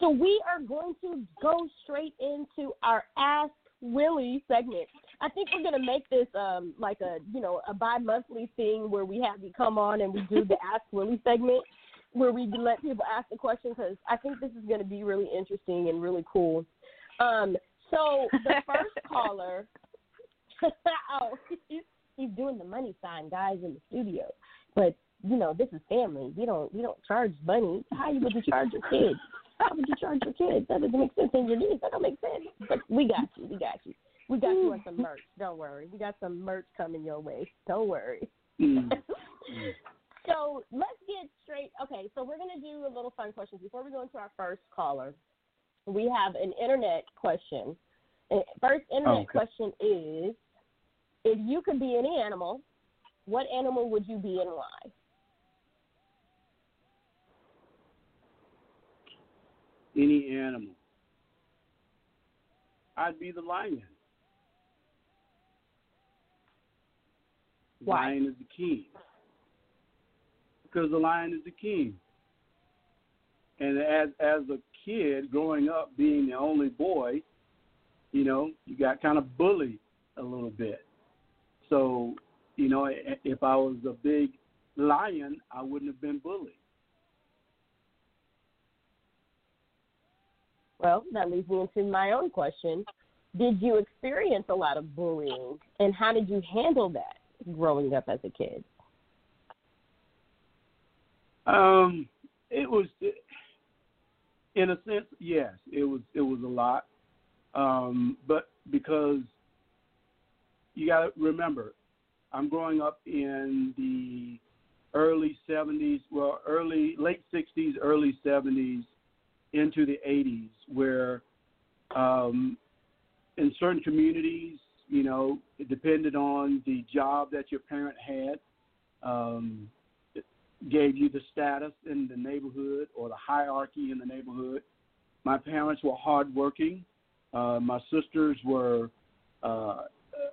So we are going to go straight into our Ask Willie segment. I think we're gonna make this um like a you know a bi-monthly thing where we have you come on and we do the Ask Willie segment where we let people ask the question because I think this is gonna be really interesting and really cool. Um, so the first caller, oh, he's, he's doing the money sign, guys, in the studio. But you know, this is family. We don't we don't charge money. How would you charge your kids? How would you charge your kids? That doesn't make sense. in your niece, that don't make sense. But we got you. We got you. We got you on some merch. Don't worry. We got some merch coming your way. Don't worry. Mm. so let's get straight. Okay, so we're gonna do a little fun questions before we go into our first caller. We have an internet question. First internet Okay. question is: If you could be any animal, what animal would you be and why? Any animal. I'd be the lion. The Why? lion is the king. Because the lion is the king. And as as a kid growing up being the only boy, you know, you got kind of bullied a little bit. So, you know, if I was a big lion, I wouldn't have been bullied. Well, that leads me into my own question. Did you experience a lot of bullying, and how did you handle that growing up as a kid? Um, it was, in a sense, yes, it was. It was a lot, um, but because you got to remember, I'm growing up in the early '70s, well, early late '60s, early '70s, into the '80s, where um, in certain communities, you know, it depended on the job that your parent had. Um, gave you the status in the neighborhood or the hierarchy in the neighborhood. My parents were hardworking. Uh, my sisters were uh,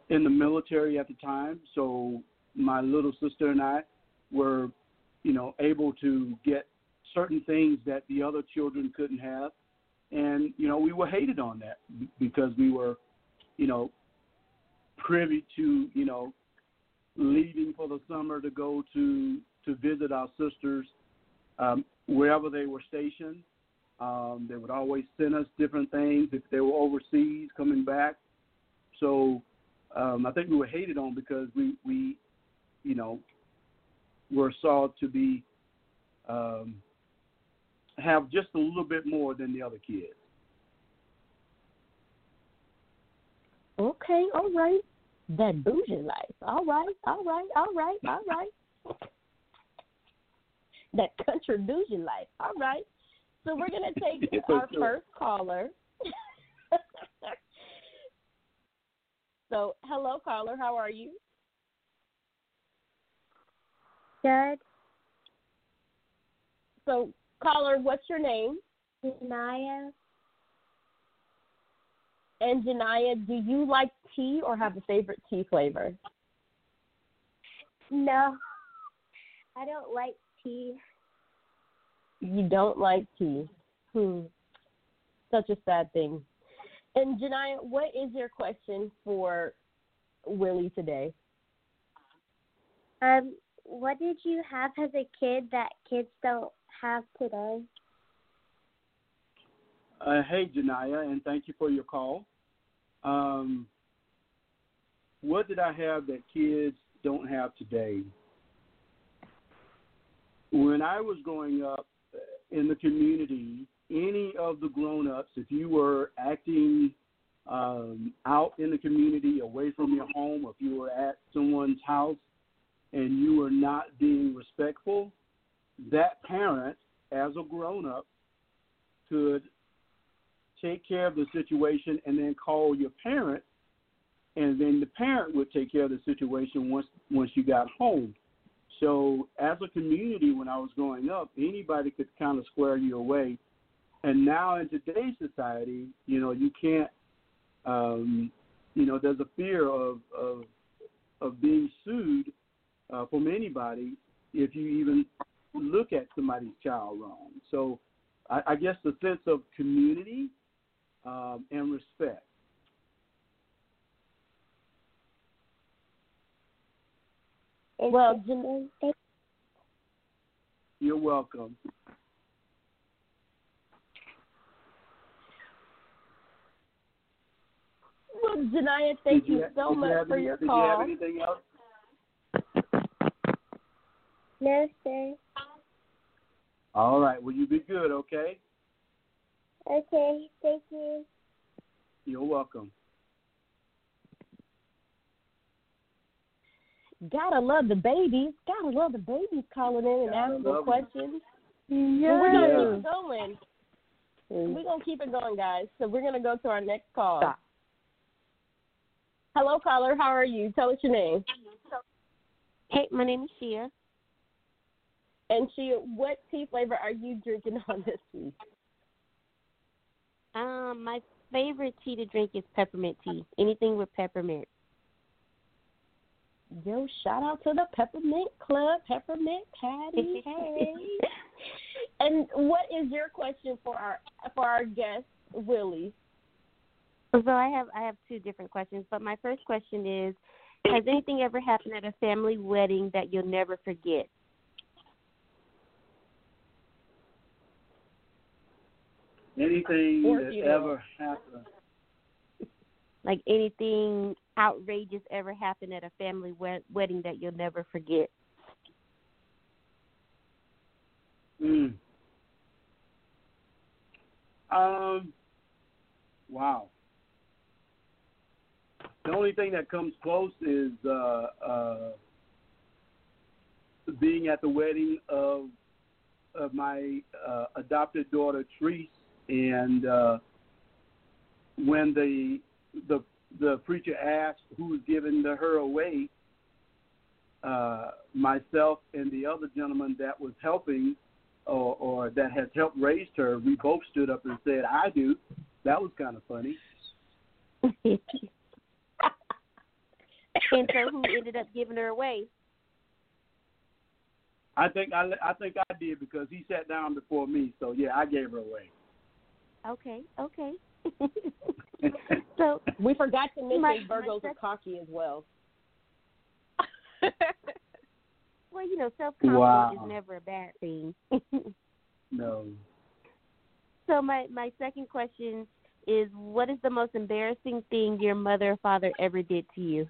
in the military at the time, so my little sister and I were, you know, able to get certain things that the other children couldn't have, and you know, we were hated on that because we were, you know, privy to, you know, leaving for the summer to go to to visit our sisters um, wherever they were stationed. Um, they would always send us different things if they were overseas coming back. So um, I think we were hated on because we, we you know, were saw to be um, have just a little bit more than the other kids. Okay, all right. That bougie life. All right, all right, all right, all right. that country bougie life. All right. So we're gonna take our first caller. So, hello, caller. How are you? Good. So, caller, what's your name? Naya. And Janaya, do you like tea or have a favorite tea flavor? No. I don't like tea. You don't like tea. Hmm. Such a sad thing. And Janaya, what is your question for Willie today? Um, what did you have as a kid that kids don't have today? Uh, hey, Janaya, and thank you for your call. Um, what did I have that kids don't have today? When I was growing up in the community, any of the grown-ups, if you were acting um, out in the community, away from your home, if you were at someone's house and you were not being respectful, that parent, as a grown-up, could take care of the situation and then call your parent and then the parent would take care of the situation once once you got home. So as a community when I was growing up, anybody could kind of square you away. And now in today's society, you know, you can't um you know, there's a fear of of of being sued uh, from anybody if you even look at somebody's child wrong. So I, I guess the sense of community um, and respect. Well, Jan- You're welcome. Well Janaya, thank Did you, so did you much for any- your did you have call. anything else? No, sir. All right. Well, you be good, okay? Okay, thank you. You're welcome. Gotta love the babies. Gotta love the babies calling in and Gotta asking love 'em. questions. Yeah. Well, we're gonna Yeah. keep it going. We're gonna keep it going, guys. So we're gonna go to our next call. Stop. Hello, caller. How are you? Tell us your name. Hey, my name is Shia. And she, what tea flavor are you drinking on this week? Um, my favorite tea to drink is peppermint tea. Anything with peppermint. Yo, shout out to the Peppermint Club, Peppermint Patty. Hey. and what is your question for our for our guest, Willie? So I have I have two different questions, but my first question is, has anything ever happened at a family wedding that you'll never forget? Anything Or that funeral. ever happened. Like anything outrageous ever happened at a family wed- wedding that you'll never forget? Mm. Um. Wow. The only thing that comes close is uh, uh, being at the wedding of of my uh, adopted daughter Treese, and uh, when the the the preacher asked who was giving the, her away, uh, myself and the other gentleman that was helping or, or that has helped raise her, we both stood up and said, "I do." That was kind of funny. and so who ended up giving her away? I think I, I think I did because he sat down before me. So yeah, I gave her away. Okay, okay. so We forgot to mention My- my Virgos are cocky as well. well, you know, self confidence Wow. is never a bad thing. No. so my my second question is what is the most embarrassing thing your mother or father ever did to you?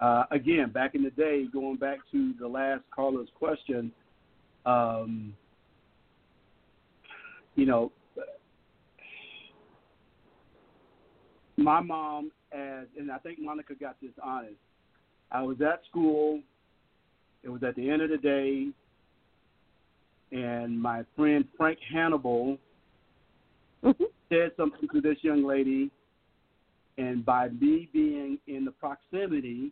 Uh, again, back in the day, going back to the last caller's question, um, you know, my mom, as and I think Monica got this honest. I was at school. It was at the end of the day. and my friend Frank Hannibal Mm-hmm. said something to this young lady, and by me being in the proximity,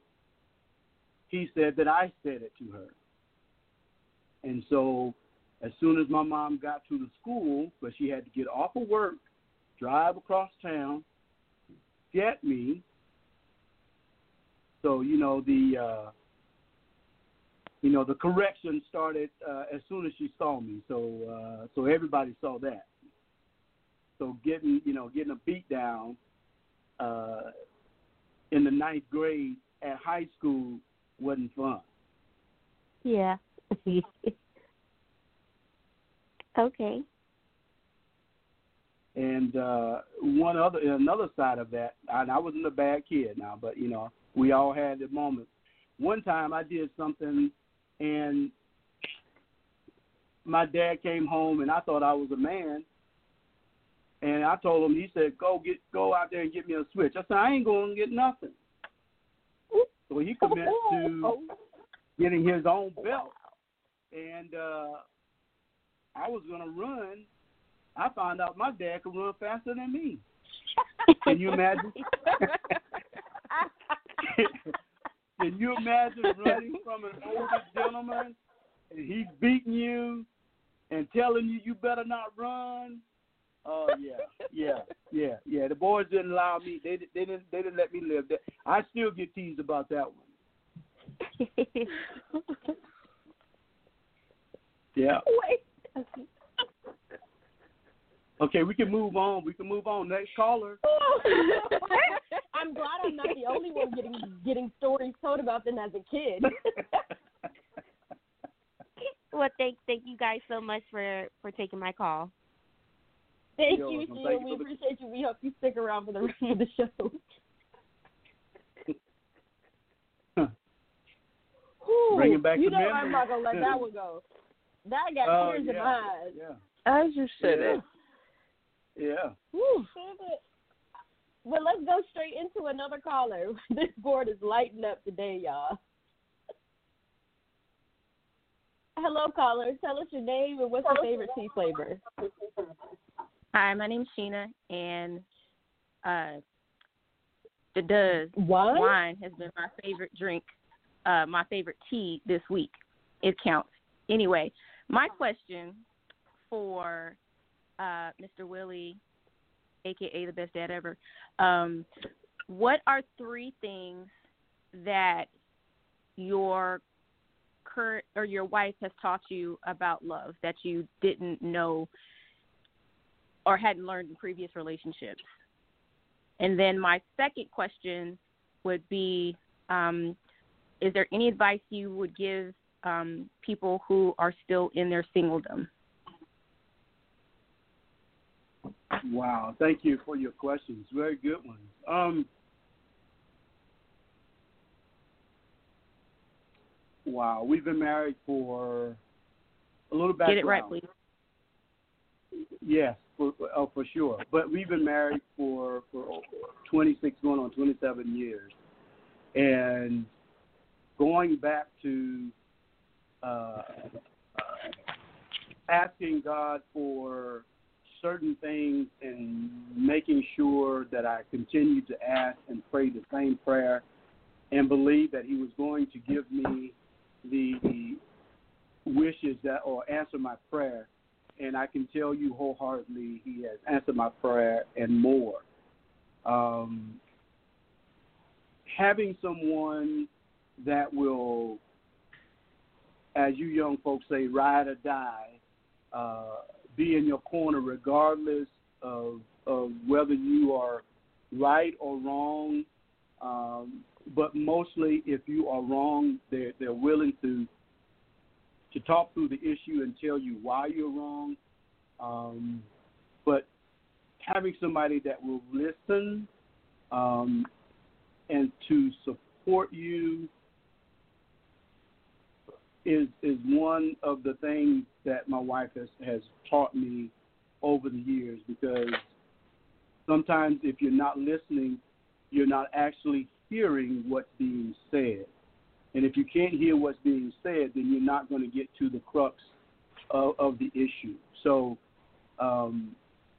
he said that I said it to her. And so, as soon as my mom got to the school, but she had to get off of work, drive across town, get me. So you know the uh, you know the correction started uh, as soon as she saw me. So uh, so everybody saw that. So getting you know getting a beat down uh, in the ninth grade at high school wasn't fun. Yeah. okay. And uh, one other another side of that, and I wasn't a bad kid now, but you know we all had the moments. One time I did something, and my dad came home, and I thought I was a man. And I told him, he said, "Go get, go out there and get me a switch." I said, "I ain't going to get nothing." So he commenced to getting his own belt, and uh, I was going to run. I found out my dad could run faster than me. Can you imagine? Can you imagine running from an older gentleman and he's beating you and telling you you better not run? Oh yeah, yeah, yeah, yeah. The boys didn't allow me. They they didn't they didn't let me live that. I still get teased about that one. Yeah. Wait. Okay, we can move on. We can move on. Next caller. I'm glad I'm not the only one getting getting stories told about them as a kid. well, thank thank you guys so much for for taking my call. Thank You're you, welcome. Sheila. Thank you We for the- appreciate you. We hope you stick around for the rest of the show. Whew, Bringing back you the know I'm not gonna let that one go. That got Oh, tears in yeah. my eyes. Yeah. As you said Yeah. it. Yeah. Whew. Well, let's go straight into another caller. This board is lighting up today, y'all. Hello, caller. Tell us your name and what's your favorite tea flavor. Hi, my name's Sheena, and uh, the does Wine? wine has been my favorite drink, uh, my favorite tea this week. It counts. Anyway, my question for uh, Mr. Willie, aka the best dad ever, um, what are three things that your current or your wife has taught you about love that you didn't know or hadn't learned in previous relationships? And then my second question would be um, Is there any advice you would give um, people who are still in their singledom? Wow. Thank you for your questions. Very good ones. Um, wow. We've been married for a little background. Get it right, please. Yes, for, oh, for sure. But we've been married for for 26, going on 27 years, and going back to uh, asking God for certain things and making sure that I continue to ask and pray the same prayer and believe that He was going to give me the wishes that or answer my prayer and I can tell you wholeheartedly he has answered my prayer and more. Um, having someone that will, as you young folks say, ride or die, uh, be in your corner regardless of, of whether you are right or wrong. Um, but mostly, if you are wrong, they're, they're willing to to talk through the issue and tell you why you're wrong. Um, but having somebody that will listen um, and to support you is is one of the things that my wife has has taught me over the years because sometimes if you're not listening, you're not actually hearing what's being said. And if you can't hear what's being said, then you're not going to get to the crux of, of the issue. So um,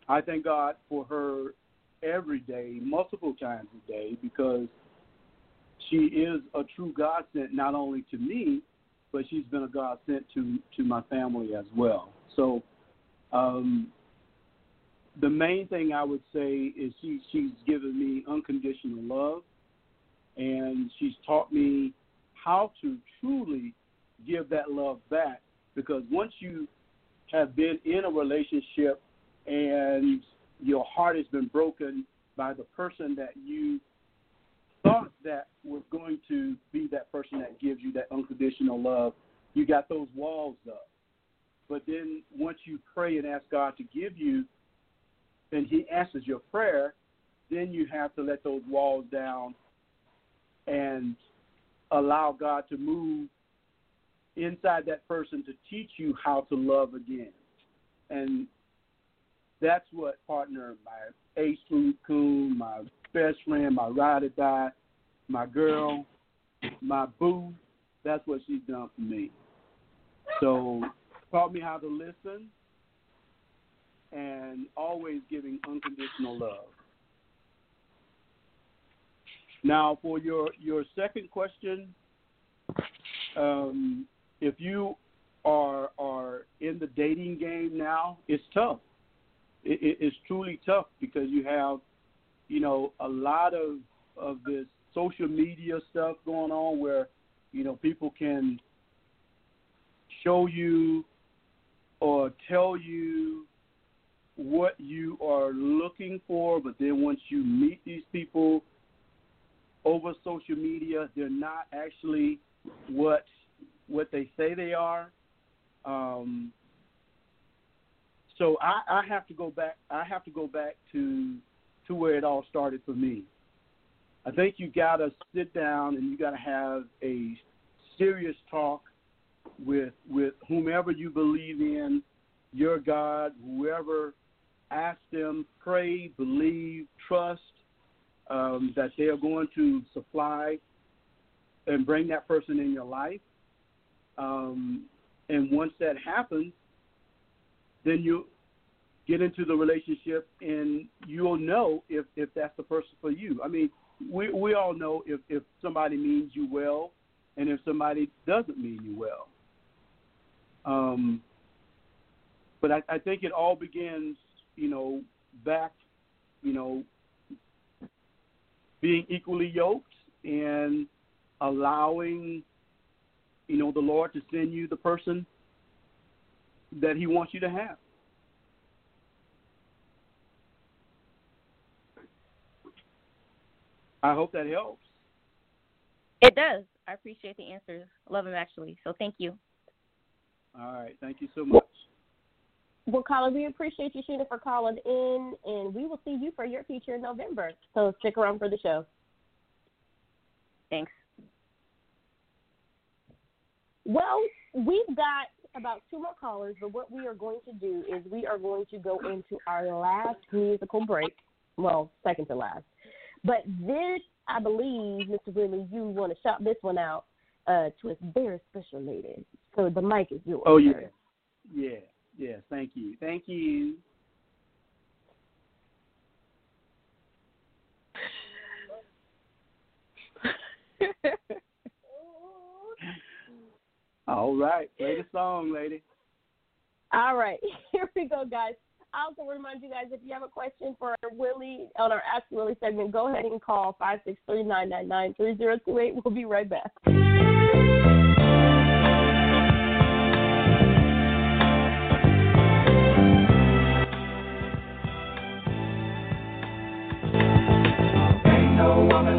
I thank God for her every day, multiple times a day, because she is a true godsend not only to me, but she's been a godsend to to my family as well. So um, the main thing I would say is she she's given me unconditional love, and she's taught me how to truly give that love back. Because once you have been in a relationship and your heart has been broken by the person that you thought that was going to be that person that gives you that unconditional love, you got those walls up. But then once you pray and ask God to give you, and He answers your prayer, then you have to let those walls down and allow God to move inside that person to teach you how to love again. And that's what partner, my ace food coon, my best friend, my ride or die, my girl, my boo, that's what she's done for me. So taught me how to listen and always giving unconditional love. Now, for your your second question, um, if you are are in the dating game now, it's tough. It, it, it's truly tough because you have, you know, a lot of of this social media stuff going on where, you know, people can show you or tell you what you are looking for, but then once you meet these people over social media, they're not actually what what they say they are. Um, so I, I have to go back. I have to go back to to where it all started for me. I think you got to sit down and you got to have a serious talk with with whomever you believe in, your God, whoever. Ask them, pray, believe, trust um, that they are going to supply and bring that person in your life. Um, and once that happens, then you get into the relationship and you'll know if, if that's the person for you. I mean, we we all know if, if somebody means you well and if somebody doesn't mean you well. Um, but I, I think it all begins, you know, back, you know, being equally yoked and allowing, you know, the Lord to send you the person that He wants you to have. I hope that helps. It does. I appreciate the answers. Love them actually. So thank you. All right. Thank you so much. Well, Colin, we appreciate you, Sheena, for calling in, and we will see you for your feature in November. So stick around for the show. Thanks. Well, we've got about two more callers, but what we are going to do is we are going to go into our last musical break. Well, second to last. But this, I believe, Mr. Willie, you want to shout this one out uh, to a very special lady. So the mic is yours. Oh yeah, sir. yeah, yeah. Thank you, thank you. All right, play the song, lady. All right, here we go, guys. I also remind you guys if you have a question for Willie on our Ask Willie segment, go ahead and call five six three nine nine nine three zero two eight. We'll be right back.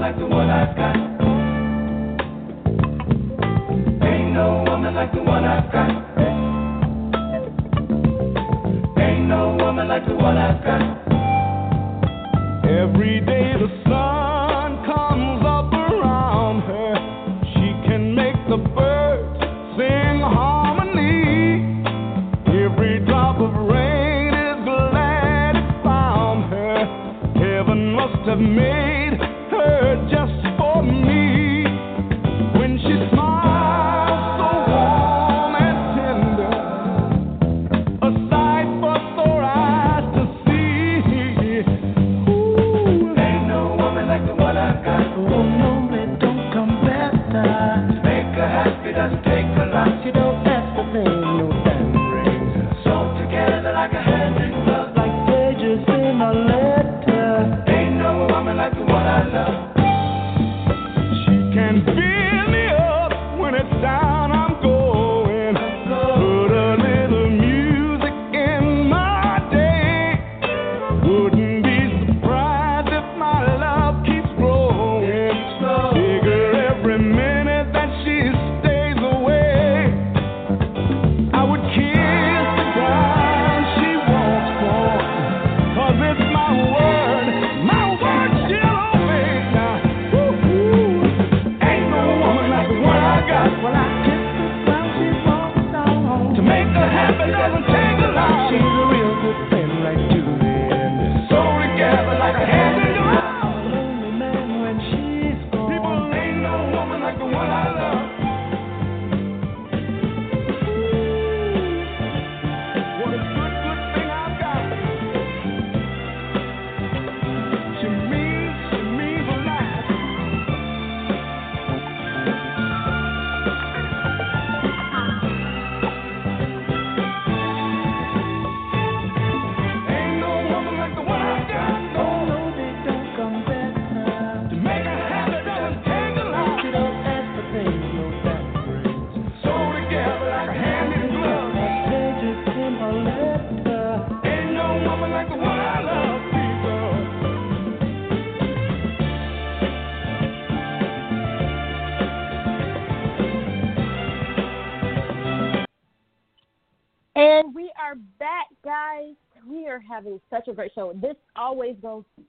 Like the one I've got. Ain't no woman like the one I've got. Ain't no woman like the one I've got. Every day the sun comes up around her. She can make the birds sing harmony. Every drop of rain is glad it found her. Heaven must have made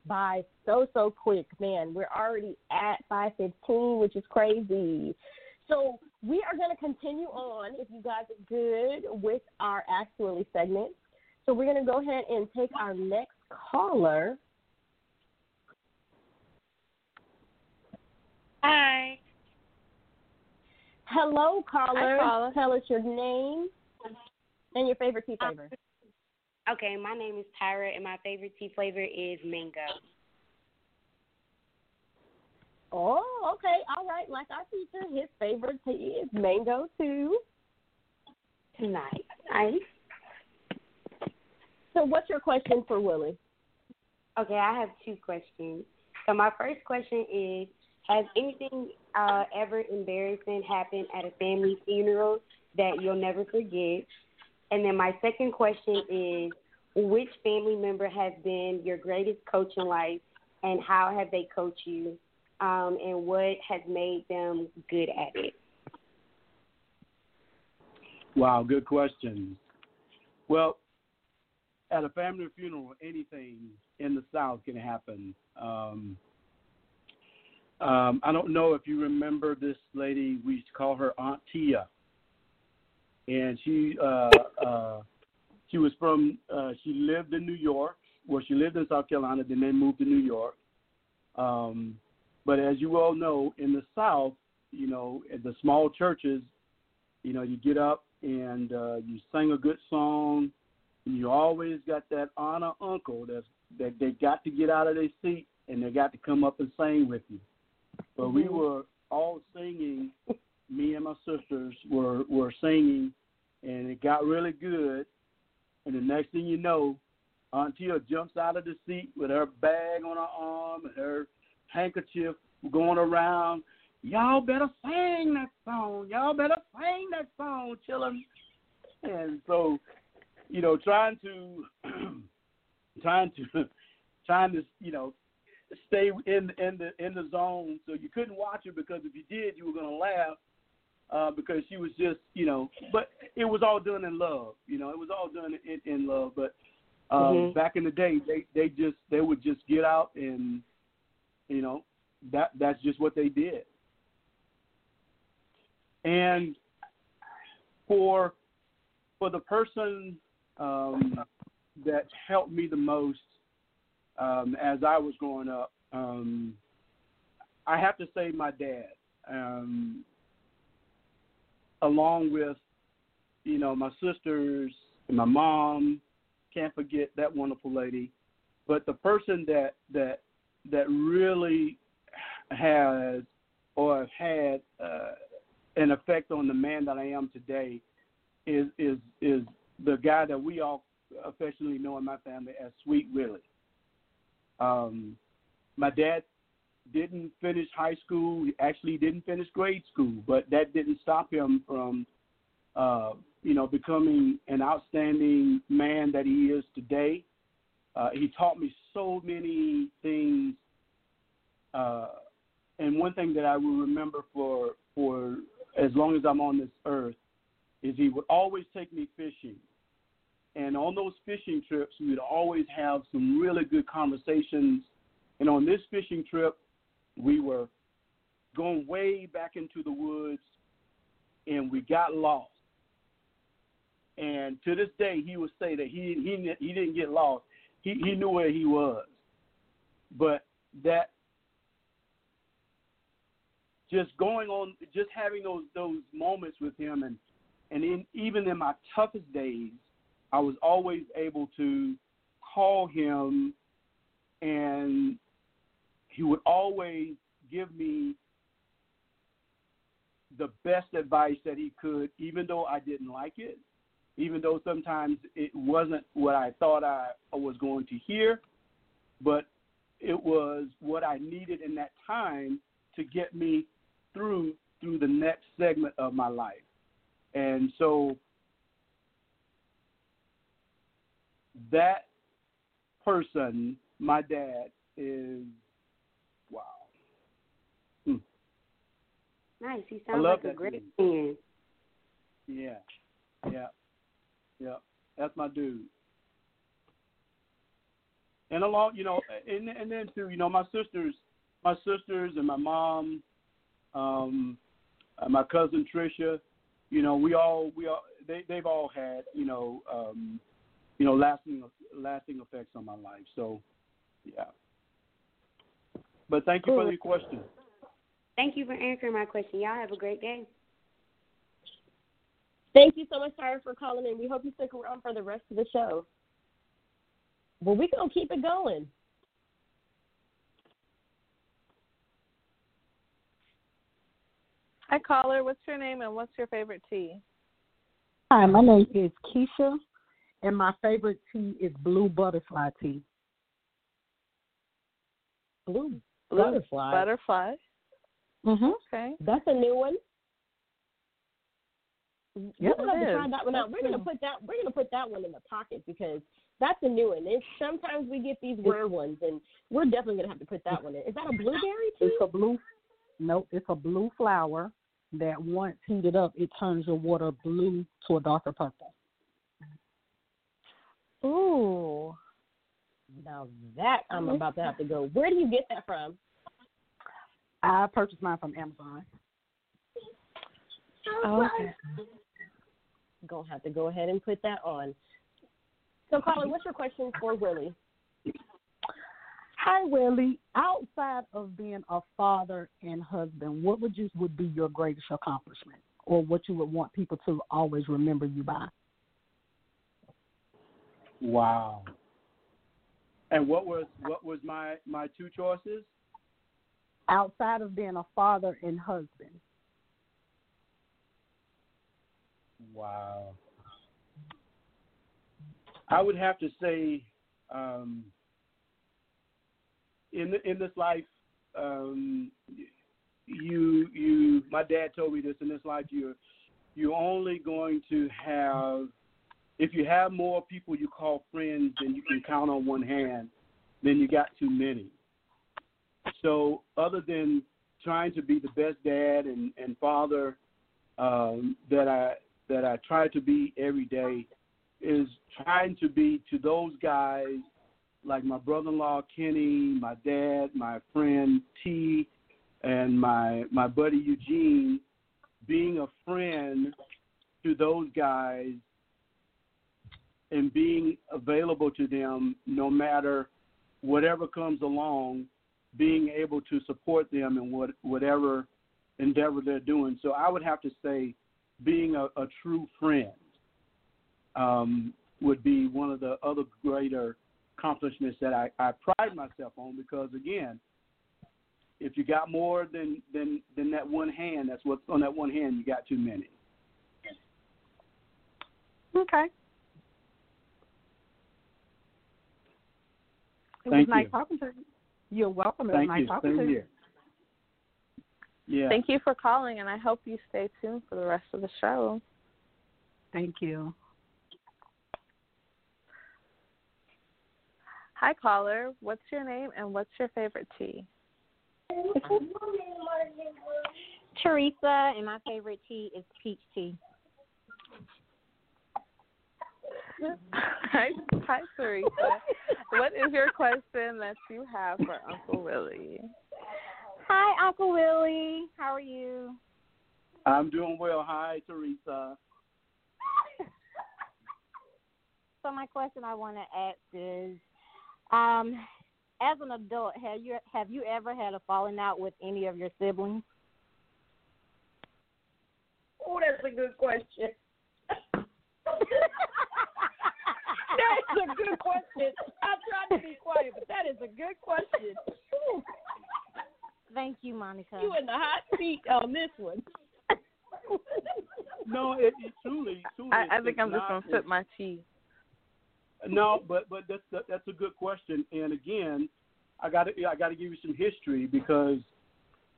by so so quick, man. We're already at five fifteen, which is crazy. So we are going to continue on, if you guys are good, with our actually segment. So we're going to go ahead and take our next caller. Hi. Hello, caller. caller. Tell us your name and your favorite tea flavor. Okay, my name is Tyra, and my favorite tea flavor is mango. Oh, okay. All right. Like our teacher, his favorite tea is mango too. Nice. Nice. So, what's your question for Willie? Okay, I have two questions. So my first question is: Has anything uh, ever embarrassing happened at a family funeral that you'll never forget? And then my second question is: Which family member has been your greatest coach in life, and how have they coached you? Um, and what has made them good at it? Wow, good question. Well, at a family funeral, anything in the South can happen. Um, um, I don't know if you remember this lady. We used to call her Aunt Tia, and she uh, uh, she was from uh, she lived in New York. Well, she lived in South Carolina, then they moved to New York. Um, but as you all know, in the South, you know, at the small churches, you know, you get up and uh, you sing a good song, and you always got that honor uncle that's, that they got to get out of their seat and they got to come up and sing with you. But we were all singing. Me and my sisters were were singing, and it got really good. And the next thing you know, Aunt Tia jumps out of the seat with her bag on her arm and her handkerchief going around. Y'all better sing that song. Y'all better sing that song, children. And so, you know, trying to, trying to, trying to, you know, stay in in the in the zone. So you couldn't watch it because if you did, you were gonna laugh uh, because she was just, you know. But it was all done in love. You know, it was all done in, in love. But um, Mhm. back in the day, they they just they would just get out and, you know, that that's just what they did. And for for the person um, that helped me the most um, as I was growing up, um, I have to say my dad, um, along with you know my sisters and my mom. Can't forget that wonderful lady, but the person that that that really has or had uh, an effect on the man that I am today is is is the guy that we all affectionately know in my family as Sweet Willie. Um, my dad didn't finish high school. Actually didn't finish grade school, but that didn't stop him from, uh, you know, becoming an outstanding man that he is today. Uh, he taught me so many things, uh, and one thing that I will remember for for as long as I'm on this earth is he would always take me fishing. And on those fishing trips, we would always have some really good conversations. And on this fishing trip, we were going way back into the woods and we got lost. and to this day he would say that he he he didn't get lost. He he knew where he was, but that just going on, just having those those moments with him, and and in, even in my toughest days, I was always able to call him, and he would always give me the best advice that he could, even though I didn't like it, even though sometimes it wasn't what I thought I was going to hear, but it was what I needed in that time to get me through through the next segment of my life. And so that person, my dad, is wow. Hmm. Nice. He sounds like a great dude. man. Yeah, yeah, yeah. That's my dude. And along, you know, and and then too, you know, my sisters, my sisters and my mom, um, my cousin Trisha, you know, we all we all they they've all had you know um, you know lasting lasting effects on my life. So, yeah. But thank you for your question. Thank you for answering my question. Y'all have a great day. Thank you so much, Tyra, for calling in. We hope you stick around for the rest of the show. Well, we're gonna keep it going. Hi, caller. What's your name and what's your favorite tea? Hi, my name is Keisha, and my favorite tea is blue butterfly tea. Blue Blue butterfly. Butterfly. Mhm. Okay. That's a new one. Yep, we're gonna have to try that one out. We're gonna put that. We're gonna put that one in the pocket because that's a new one. And sometimes we get these rare ones, and we're definitely gonna have to put that one in. Is that a blueberry tea? It's a blue. Nope, it's a blue flower that once heated up, it turns your water blue to a darker purple. Ooh. Now that I'm about to have to go. Where do you get that from? I purchased mine from Amazon. Oh, oh okay. Gonna have to go ahead and put that on. So, Colin, what's your question for Willie? Hi, Willie. Outside of being a father and husband, what would you would be your greatest accomplishment, or what you would want people to always remember you by? Wow. And what was what was my my two choices? Outside of being a father and husband. Wow. I would have to say, um, in in this life, um, you you. My dad told me this. In this life, you're you're only going to have if you have more people you call friends than you can count on one hand, then you got too many. So, other than trying to be the best dad and, and father um, that I that I try to be every day is trying to be to those guys like my brother-in-law Kenny, my dad, my friend T, and my my buddy Eugene, being a friend to those guys and being available to them no matter whatever comes along, being able to support them in what whatever endeavor they're doing. So I would have to say being a, a true friend um, would be one of the other greater accomplishments that I, I pride myself on because again, if you got more than, than than that one hand, that's what's on that one hand, you got too many. Okay. It Thank was nice you. talking to you. You're welcome. It Thank nice you. talking Same to you. Yeah. Thank you for calling, and I hope you stay tuned for the rest of the show. Thank you. Hi, caller. What's your name and what's your favorite tea? Teresa, and my favorite tea is peach tea. Hi, hi, Teresa. what is your question that you have for Uncle Willie? Hi, Uncle Willie. How are you? I'm doing well. Hi, Teresa. so my question I want to ask is, um, as an adult, have you have you ever had a falling out with any of your siblings? Oh, that's a good question. That's a good question. I tried to be quiet, but that is a good question. Thank you, Monica. You in the hot seat on this one. No, it, it truly, truly. I, I it's think I'm just gonna sip my tea. No, but but that's that, that's a good question. And again, I got to I got to give you some history because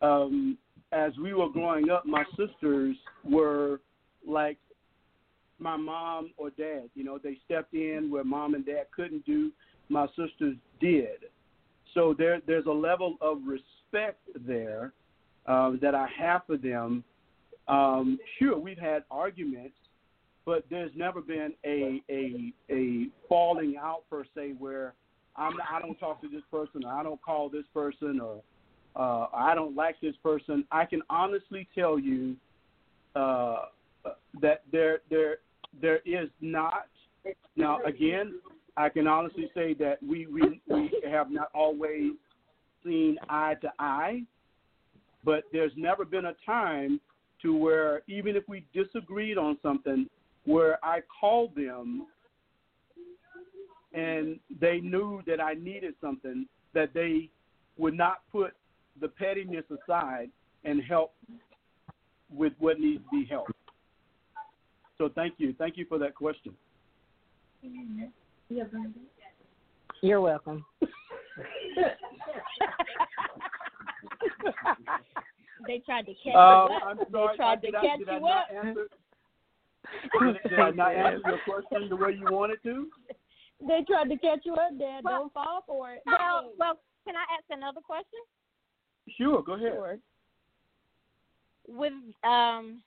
um, as we were growing up, my sisters were like my mom or dad. You know, they stepped in where mom and dad couldn't do. My sisters did. So there there's a level of respect there uh, that I have for them. Um, sure, we've had arguments but there's never been a a a falling out per se where I'm I don't talk to this person or I don't call this person or uh, I don't like this person. I can honestly tell you uh, that there there there is not. Now again, I can honestly say that we we we have not always seen eye to eye, but there's never been a time to where even if we disagreed on something, where I called them and they knew that I needed something, that they would not put the pettiness aside and help with what needs to be helped. So thank you. Thank you for that question. You're welcome. they tried to catch Um, you up. I'm they tried did to I, catch did I you not up. answer? Did, did I not answer your question the way you wanted to? They tried to catch you up, Dad. Well- Don't fall for it. Well, well, can I ask another question? Sure, go ahead. Sure. With um,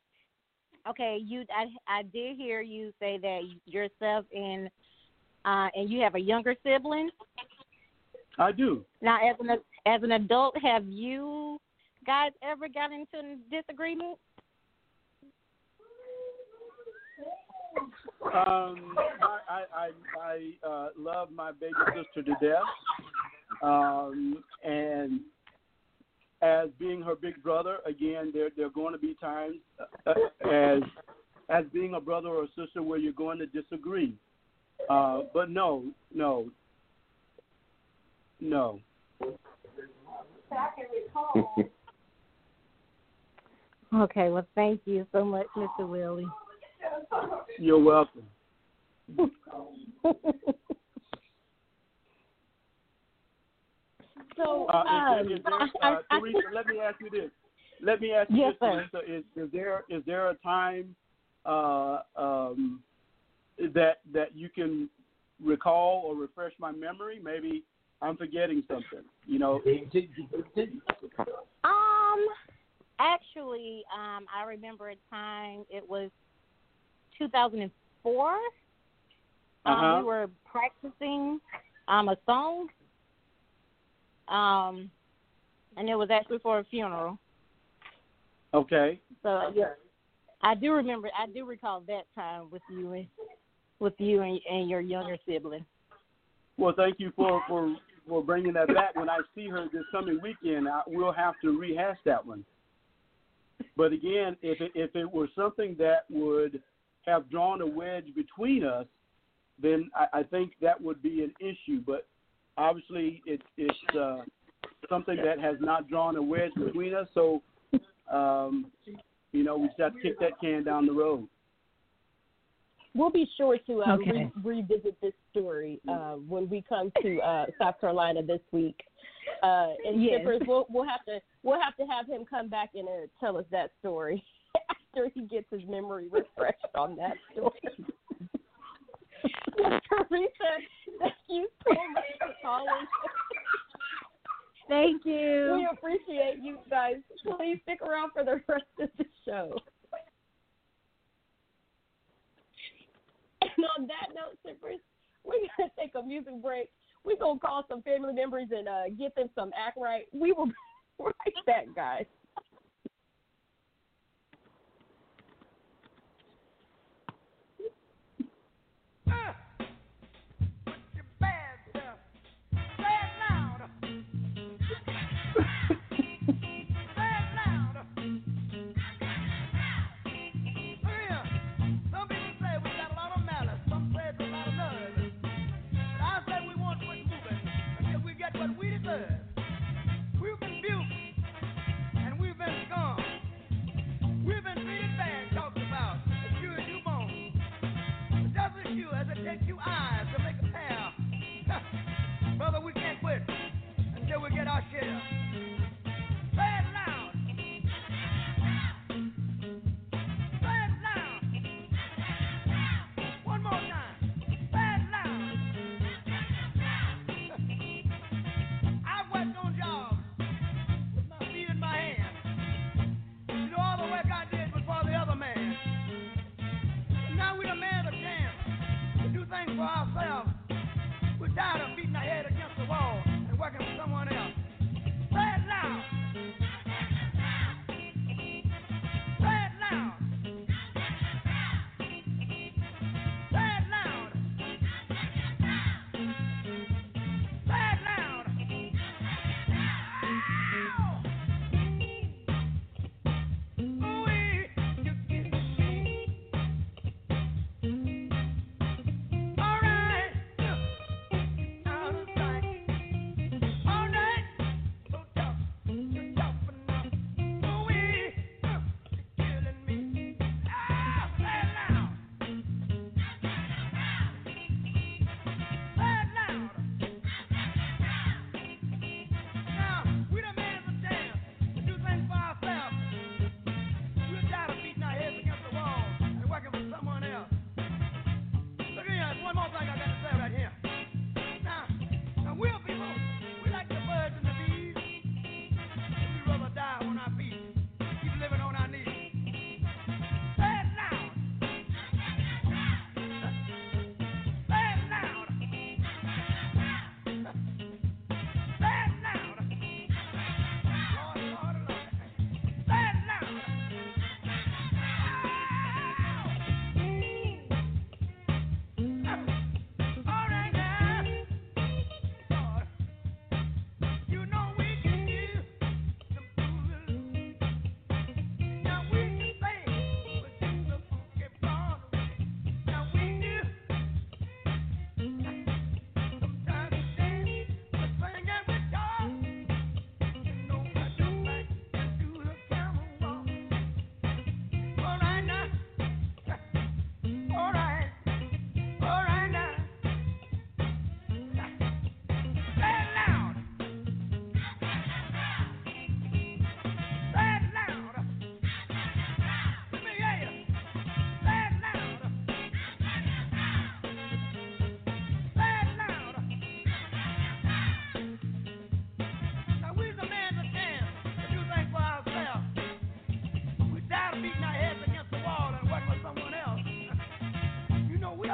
okay, you I I did hear you say that yourself and uh and you have a younger sibling. I do. Now, as an as an adult, have you guys ever got into a disagreement? Um, I I I, I uh, love my baby sister to death, um, and as being her big brother, again, there there are going to be times uh, as as being a brother or a sister where you're going to disagree. Uh, but no, no, no. Okay, well, thank you so much, Mr. Willie. You're welcome. So, Uh, um, is, is there, I, uh, I, Teresa, let me ask you this. Let me ask you Yes, this, sir. Teresa. Is, is there is there a time uh, um, that that you can recall or refresh my memory? Maybe I'm forgetting something. You know. Um, actually, um, I remember a time it was 2004. Um, Uh-huh. we were practicing um a song. Um, and it was actually for a funeral. Okay. So yeah, I do remember. I do recall that time with you and with you and, and your younger sibling. Well, thank you for for for bringing that back. When I see her this coming weekend, I, we'll have to rehash that one. But again, if it, if it were something that would have drawn a wedge between us, then I, I think that would be an issue. But obviously, it's it's uh, something that has not drawn a wedge between us. So, um, you know, we just have to kick that can down the road. we'll be sure to um, Okay. re- revisit this story uh, when we come to uh, South Carolina this week. Uh, and Yes. Sippers, we'll we'll have to we'll have to have him come back and uh, tell us that story after he gets his memory refreshed on that story. Teresa, thank you so much for calling. Thank you. We appreciate you guys. Please stick around for the rest of the show. And on that note, Sippers, we're gonna take a music break. We're gonna call some family members and uh, get them some act right. We will be right back, guys. Ah!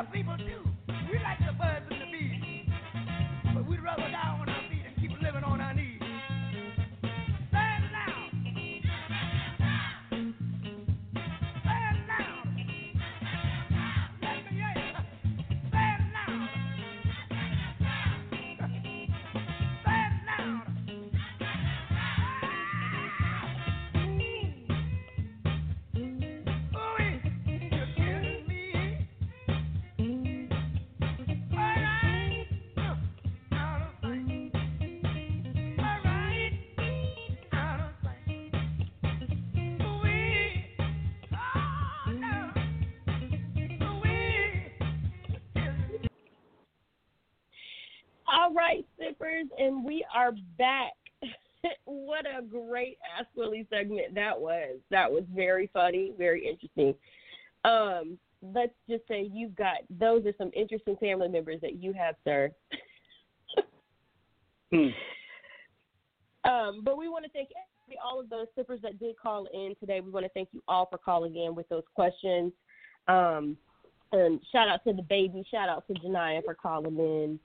people do. listeners, and we are back. what a great Ask Willie segment that was. That was very funny, very interesting. Um, let's just say you've got those are some interesting family members that you have, sir. hmm. Um, but we want to thank all of those sippers that did call in today. We want to thank you all for calling in with those questions. Um, and shout out to the baby. Shout out to Janaya for calling in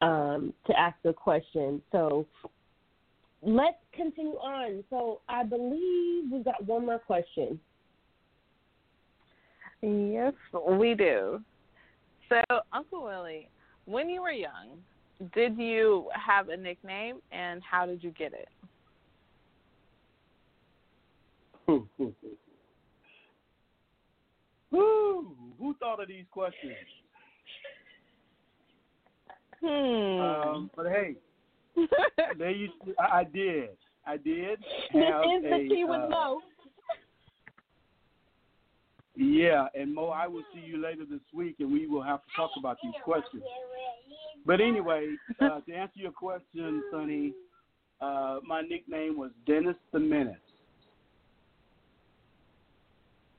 um, to ask a question. So let's continue on. So I believe we got one more question. Yes, we do. So, Uncle Willie, when you were young, did you have a nickname and how did you get it? Who? who thought of these questions? Hmm. Um, but hey, there you. I, I did. I did. This is that she would Mo. Yeah, and Mo, I will see you later this week, and we will have to talk about these questions. But anyway, uh, to answer your question, Sunny, uh, my nickname was Dennis the Menace.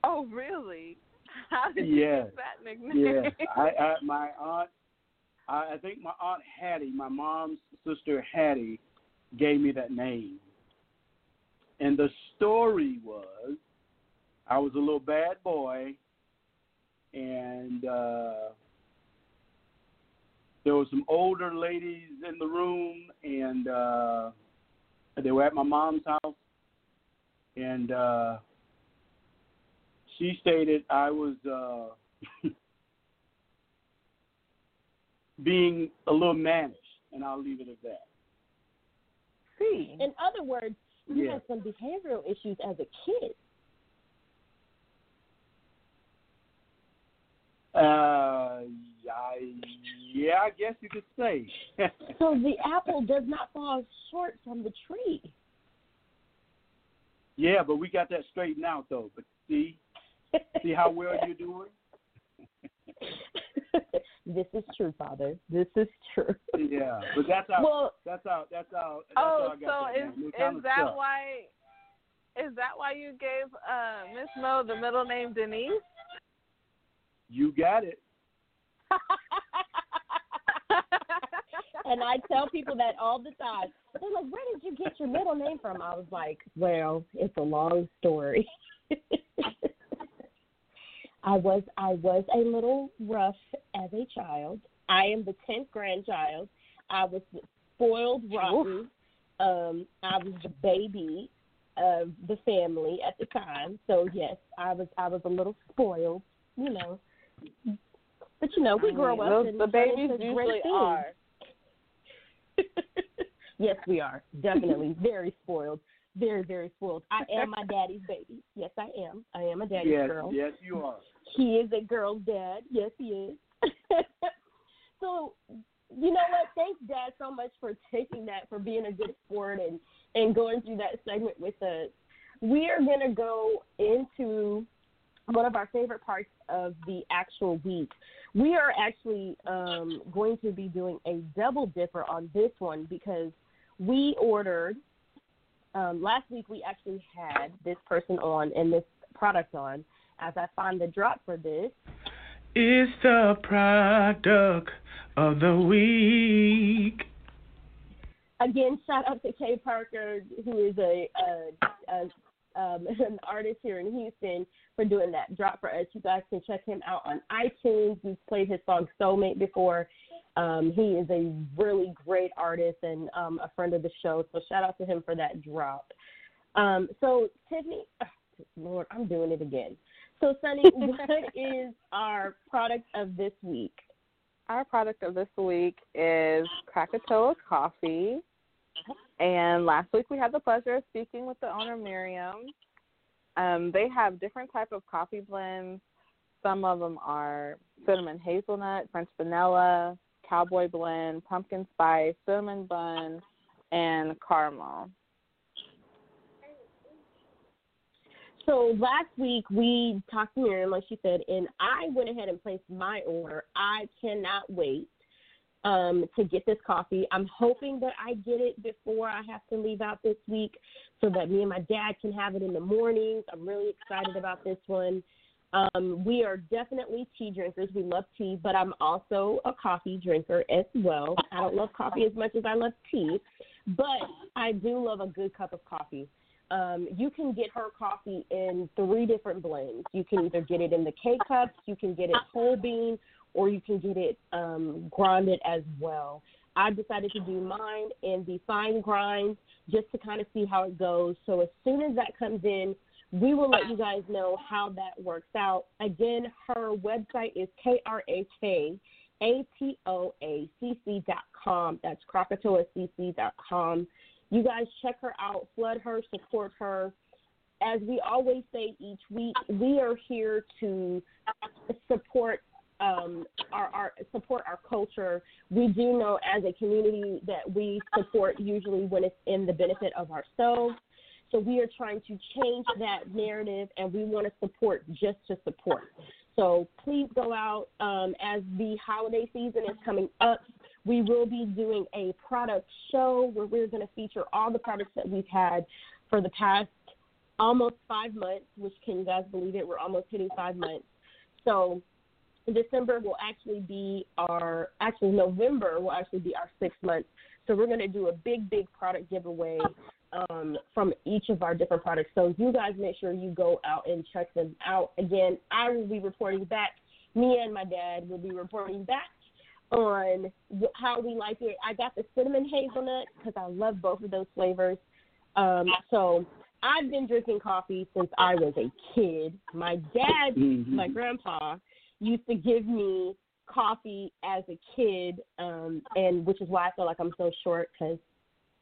Oh, really? How did yes. you get that nickname? Yes, I, I, my aunt I, I think my aunt Hattie, my mom's sister Hattie, gave me that name. And the story was, I was a little bad boy, and uh, there were some older ladies in the room, and uh, they were at my mom's house, and uh, she stated I was. Uh, being a little mannish, and I'll leave it at that. See. In other words, you Yeah. had some behavioral issues as a kid. Uh, I, yeah, I guess you could say. So the apple does not fall short from the tree. yeah, but we got that straightened out though. But see, see how well you're doing. this is true, Father. This is true. Yeah, but that's how. Well- that's how. That's how. That's Oh, how I so got that is name. It is that stuck. why? Is that why you gave uh, Miss Mo the middle name Denise? You got it. and I tell people that all the time. They're like, "Where did you get your middle name from?" I was like, "Well, it's a long story." I was I was a little rough as a child. I am the tenth grandchild. I was spoiled rotten. Um, I was the baby of the family at the time. So yes, I was I was a little spoiled, you know. But you know, we I grow mean, up and the babies usually are. yes, we are. Definitely very spoiled. Very, very spoiled. I am my daddy's baby. Yes, I am. I am a daddy's yes, girl. yes, you are. He is a girl's dad. Yes, he is. so, you know what? Thanks, Dad, so much for taking that, for being a good sport and and going through that segment with us. We are gonna go into one of our favorite parts of the actual week. We are actually um, going to be doing a double dipper on this one because we ordered um, last week. We actually had this person on and this product on. As I find the drop for this, It's the product of the week. again, shout out to Kay Parker, who is a, a, a um, an artist here in Houston, for doing that drop for us. You guys can check him out on iTunes. We've played his song Soulmate before. Um, he is a really great artist and um, a friend of the show. So shout out to him for that drop. Um, so Tiffany, ugh, Lord, I'm doing it again. So Sunny, what is our product of this week? Our product of this week is Krakatoa Coffee. And last week we had the pleasure of speaking with the owner, Miriam. Um, they have different type of coffee blends. Some of them are cinnamon hazelnut, French vanilla, cowboy blend, pumpkin spice, cinnamon bun, and caramel. So last week we talked to Miriam, like she said, and I went ahead and placed my order. I cannot wait um, to get this coffee. I'm hoping that I get it before I have to leave out this week, so that me and my dad can have it in the mornings. I'm really excited about this one. Um, we are definitely tea drinkers. We love tea, but I'm also a coffee drinker as well. I don't love coffee as much as I love tea, but I do love a good cup of coffee. Um, you can get her coffee in three different blends. You can either get it in the K cups, you can get it whole bean, or you can get it um, grinded as well. I decided to do mine in the fine grind just to kind of see how it goes. So as soon as that comes in, we will let you guys know how that works out. Again, her website is K R A K A T O A C C dot com. That's krakatoacc dot com. You guys check her out, flood her, support her. As we always say each week, we are here to support um, our, our support our culture. We do know as a community that we support usually when it's in the benefit of ourselves. So we are trying to change that narrative, and we want to support just to support. So please go out um, as the holiday season is coming up. We will be doing a product show where we're going to feature all the products that we've had for the past almost five months, which can you guys believe it? We're almost hitting five months. So December will actually be our, actually November will actually be our six months. So we're going to do a big, big product giveaway um, from each of our different products. So you guys make sure you go out and check them out. Again, I will be reporting back. Me and my dad will be reporting back on how we like it. I got the cinnamon hazelnut because I love both of those flavors. Um, so I've been drinking coffee since I was a kid. My dad, Mhm. my grandpa, used to give me coffee as a kid, um, and which is why I feel like I'm so short because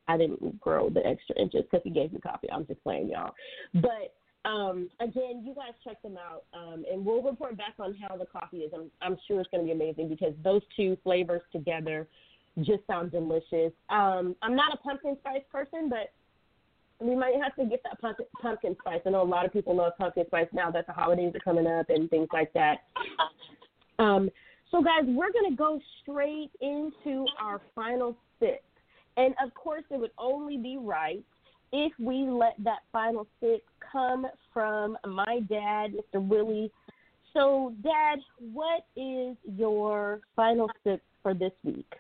I didn't grow the extra inches because he gave me coffee. I'm just playing, y'all. But um, again, you guys check them out, um, and we'll report back on how the coffee is. I'm, I'm sure it's going to be amazing because those two flavors together just sound delicious. Um, I'm not a pumpkin spice person, but we might have to get that pumpkin, pumpkin spice. I know a lot of people love pumpkin spice now that the holidays are coming up and things like that. Um, so, guys, we're going to go straight into our final sip. And of course, it would only be right if we let that final sip come from my dad, Mr. Willie. So, Dad, what is your final sip for this week?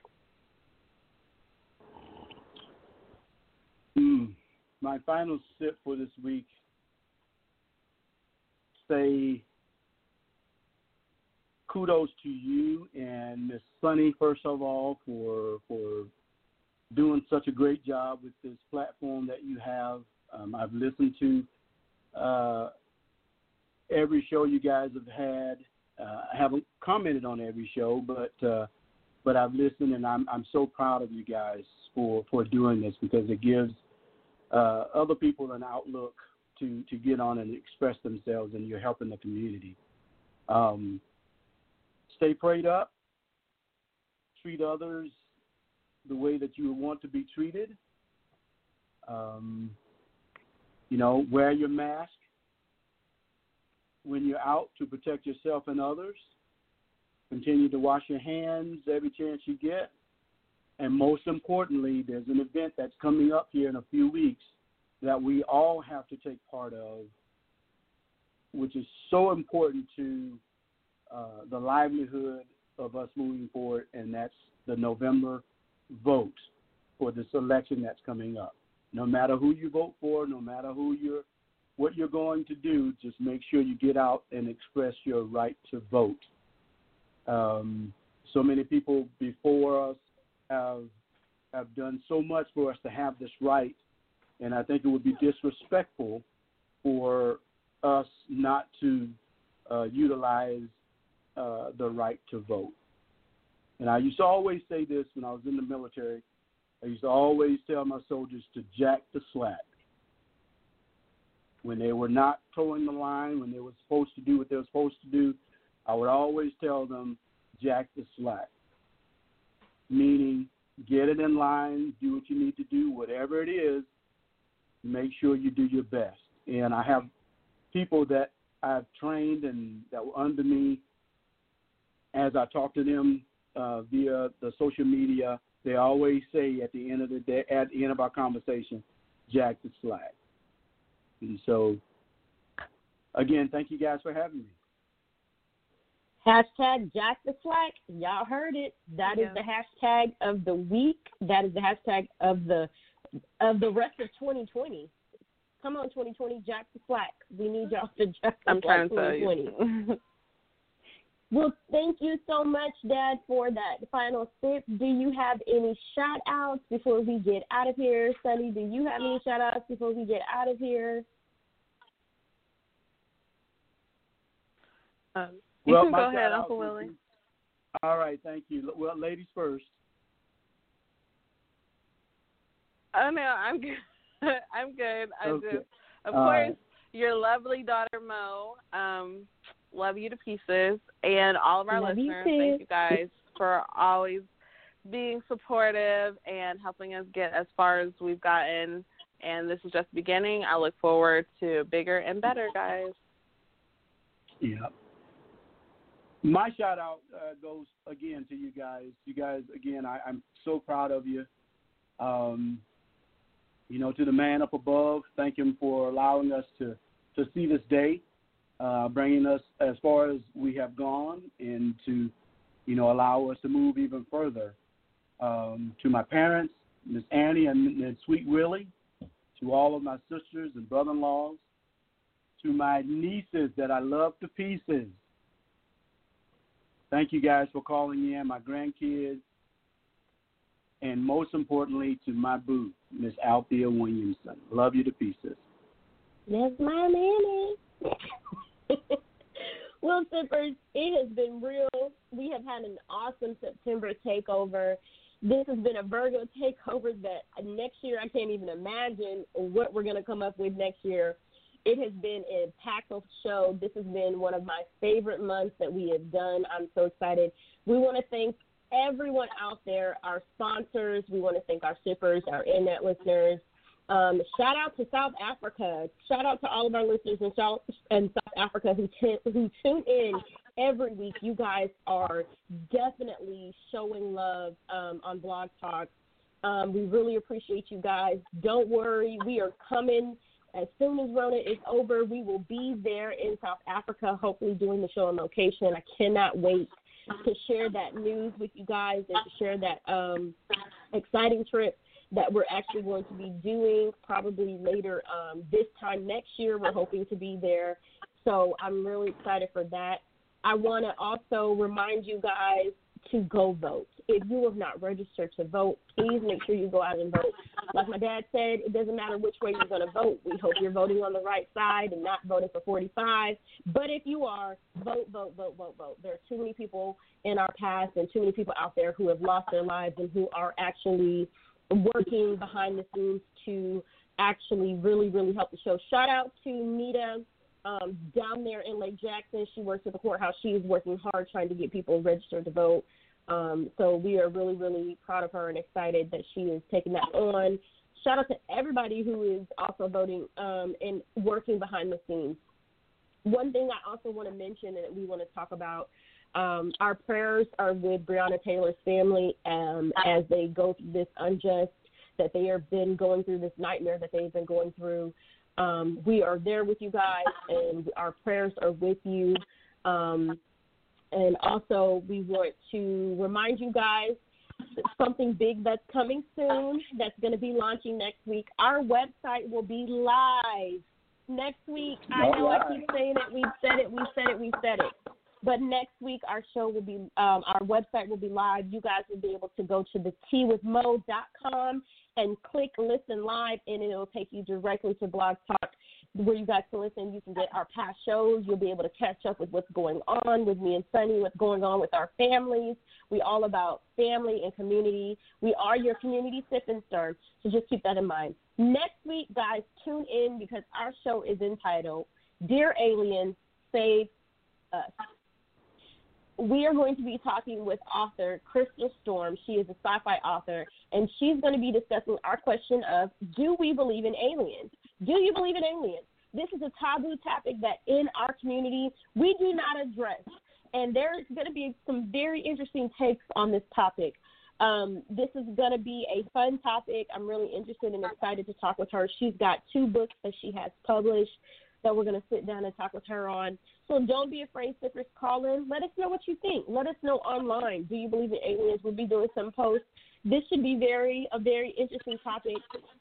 Mm. My final sip for this week say kudos to you and Miss Sunny first of all for for doing such a great job with this platform that you have. Um, I've listened to uh, every show you guys have had. Uh, I haven't commented on every show, but uh, but I've listened and I'm I'm so proud of you guys for for doing this because it gives uh, other people an outlook to to get on and express themselves, and you're helping the community. Um, stay prayed up. Treat others the way that you would want to be treated. Um, you know, wear your mask when you're out to protect yourself and others. Continue to wash your hands every chance you get. And most importantly, there's an event that's coming up here in a few weeks that we all have to take part of, which is so important to uh, the livelihood of us moving forward, and that's the November vote for this election that's coming up. No matter who you vote for, no matter who you're, what you're going to do, just make sure you get out and express your right to vote. Um, so many people before us have have done so much for us to have this right, and I think it would be disrespectful for us not to uh, utilize uh, the right to vote. And I used to always say this when I was in the military. I used to always tell my soldiers to jack the slack. When they were not towing the line, when they were supposed to do what they were supposed to do, I would always tell them, jack the slack. Meaning, get it in line, do what you need to do, whatever it is, make sure you do your best. And I have people that I've trained and that were under me as I talk to them uh, via the social media, they always say at the end of the day, at the end of our conversation, jack the slack. And so, again, thank you guys for having me. Hashtag Jack the Slack. Y'all heard it. That is Yeah. the hashtag of the week. That is the hashtag of the of the rest of 2020. Come on, 2020, Jack the Slack. We need y'all to Jack the I'm Slack trying 2020. you. Well, thank you so much, Dad, for that final sip. Do you have any shout outs before we get out of here? Sunny, do you have any shout outs before we get out of here? um, you Well, can go ahead, Uncle Willie. All right, thank you. Well, ladies first. Oh no, I'm good. I'm good. I Okay. just, of All course, right. your lovely daughter Mo. Um, love you to pieces, and all of our Love listeners. too. Thank you guys for always being supportive and helping us get as far as we've gotten. and this is just the beginning. I look forward to bigger and better, guys. Yeah. My shout out uh, goes again to you guys. You guys, again, I, I'm so proud of you. Um, you know, to the man up above, thank him for allowing us to to see this day, uh, bringing us as far as we have gone, and to, you know, allow us to move even further. Um, to my parents, Miss Annie and, and Sweet Willie, to all of my sisters and brother-in-laws, to my nieces that I love to pieces. Thank you guys for calling in, my grandkids, and most importantly to my boo, Miss Althea Williamson. Love you to pieces. That's my Manny. well, Sippers, it has been real. We have had an awesome September takeover. This has been a Virgo takeover that next year I can't even imagine what we're going to come up with next year. It has been an impactful show. This has been one of my favorite months that we have done. I'm so excited. We want to thank everyone out there, our sponsors. We want to thank our Sippers, our internet listeners. Um, shout out to South Africa. Shout out to all of our listeners in South, in South Africa who, t- who tune in every week. You guys are definitely showing love um, on Blog Talk. Um, we really appreciate you guys. Don't worry, we are coming as soon as Rona is over. We will be there in South Africa, hopefully doing the show on location. I cannot wait to share that news with you guys and to share that um, exciting trip that we're actually going to be doing probably later um, this time next year. We're hoping to be there. So I'm really excited for that. I want to also remind you guys to go vote. If you have not registered to vote, please make sure you go out and vote. Like my dad said, it doesn't matter which way you're going to vote. We hope you're voting on the right side and not voting for 45. But if you are, vote, vote, vote, vote, vote. There are too many people in our past and too many people out there who have lost their lives and who are actually working behind the scenes to actually really, really help the show. Shout out to Nita um, down there in Lake Jackson. She works at the courthouse. She is working hard trying to get people registered to vote. Um, so we are really, really proud of her and excited that she is taking that on. Shout out to everybody who is also voting um, and working behind the scenes. One thing I also want to mention and we want to talk about um, our prayers are with Breonna Taylor's family um, as they go through this unjust, that they have been going through this nightmare that they've been going through. Um, we are there with you guys, and our prayers are with you. Um, and also, we want to remind you guys something big that's coming soon that's going to be launching next week. Our website will be live next week. I know I keep saying it. We've said it. We've said it. We've said it. But next week, our show will be, um, our website will be live. You guys will be able to go to the com and click listen live, and it'll take you directly to Blog Talk where you guys can listen. You can get our past shows. You'll be able to catch up with what's going on with me and Sunny, what's going on with our families. We all about family and community. We are your community sip and stern. so just keep that in mind. Next week, guys, tune in because our show is entitled "Dear Alien, Save Us." we are going to be talking with author Crystal Storm. She is a sci fi author, and she's going to be discussing our question of Do we believe in aliens? Do you believe in aliens? This is a taboo topic that in our community we do not address. And there's going to be some very interesting takes on this topic. Um, this is going to be a fun topic. I'm really interested and excited to talk with her. She's got two books that she has published that we're going to sit down and talk with her on. So don't be afraid, sippers. Call in. Let us know what you think. Let us know online. Do you believe in aliens? We'll be doing some posts. This should be very a very interesting topic.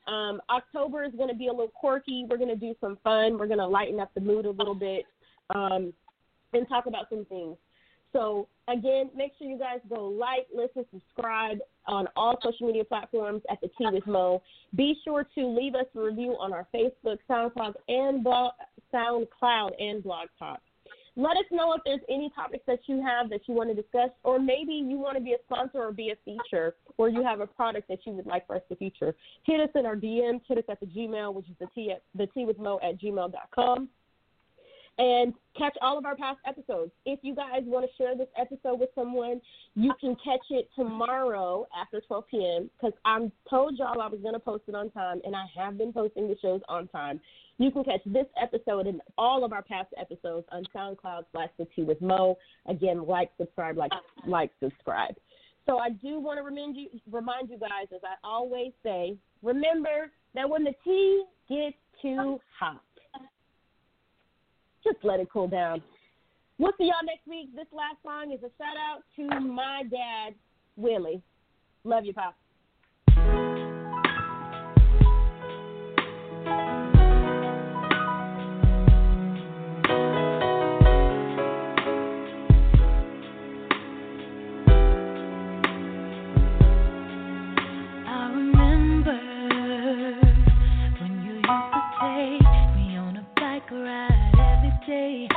Um, October is going to be a little quirky. We're going to do some fun. We're going to lighten up the mood a little bit um, and talk about some things. So again, make sure you guys go like, listen, subscribe on all social media platforms at the Tea with Mo. Be sure to leave us a review on our Facebook, SoundCloud, and blog, SoundCloud and Blog Talk. Let us know if there's any topics that you have that you want to discuss, or maybe you want to be a sponsor or be a feature, or you have a product that you would like for us to feature. Hit us in our DM, hit us at the Gmail, which is the T, at, the T with Mo at gmail.com and catch all of our past episodes. If you guys want to share this episode with someone, you can catch it tomorrow after 12 p.m. because I told y'all I was going to post it on time, and I have been posting the shows on time. You can catch this episode and all of our past episodes on SoundCloud slash the tea with Mo. Again, like, subscribe, like, like, subscribe. So I do want to remind you, remind you guys, as I always say, remember that when the tea gets too hot, just let it cool down. We'll see y'all next week. This last song is a shout out to my dad, Willie. Love you, Pop. day.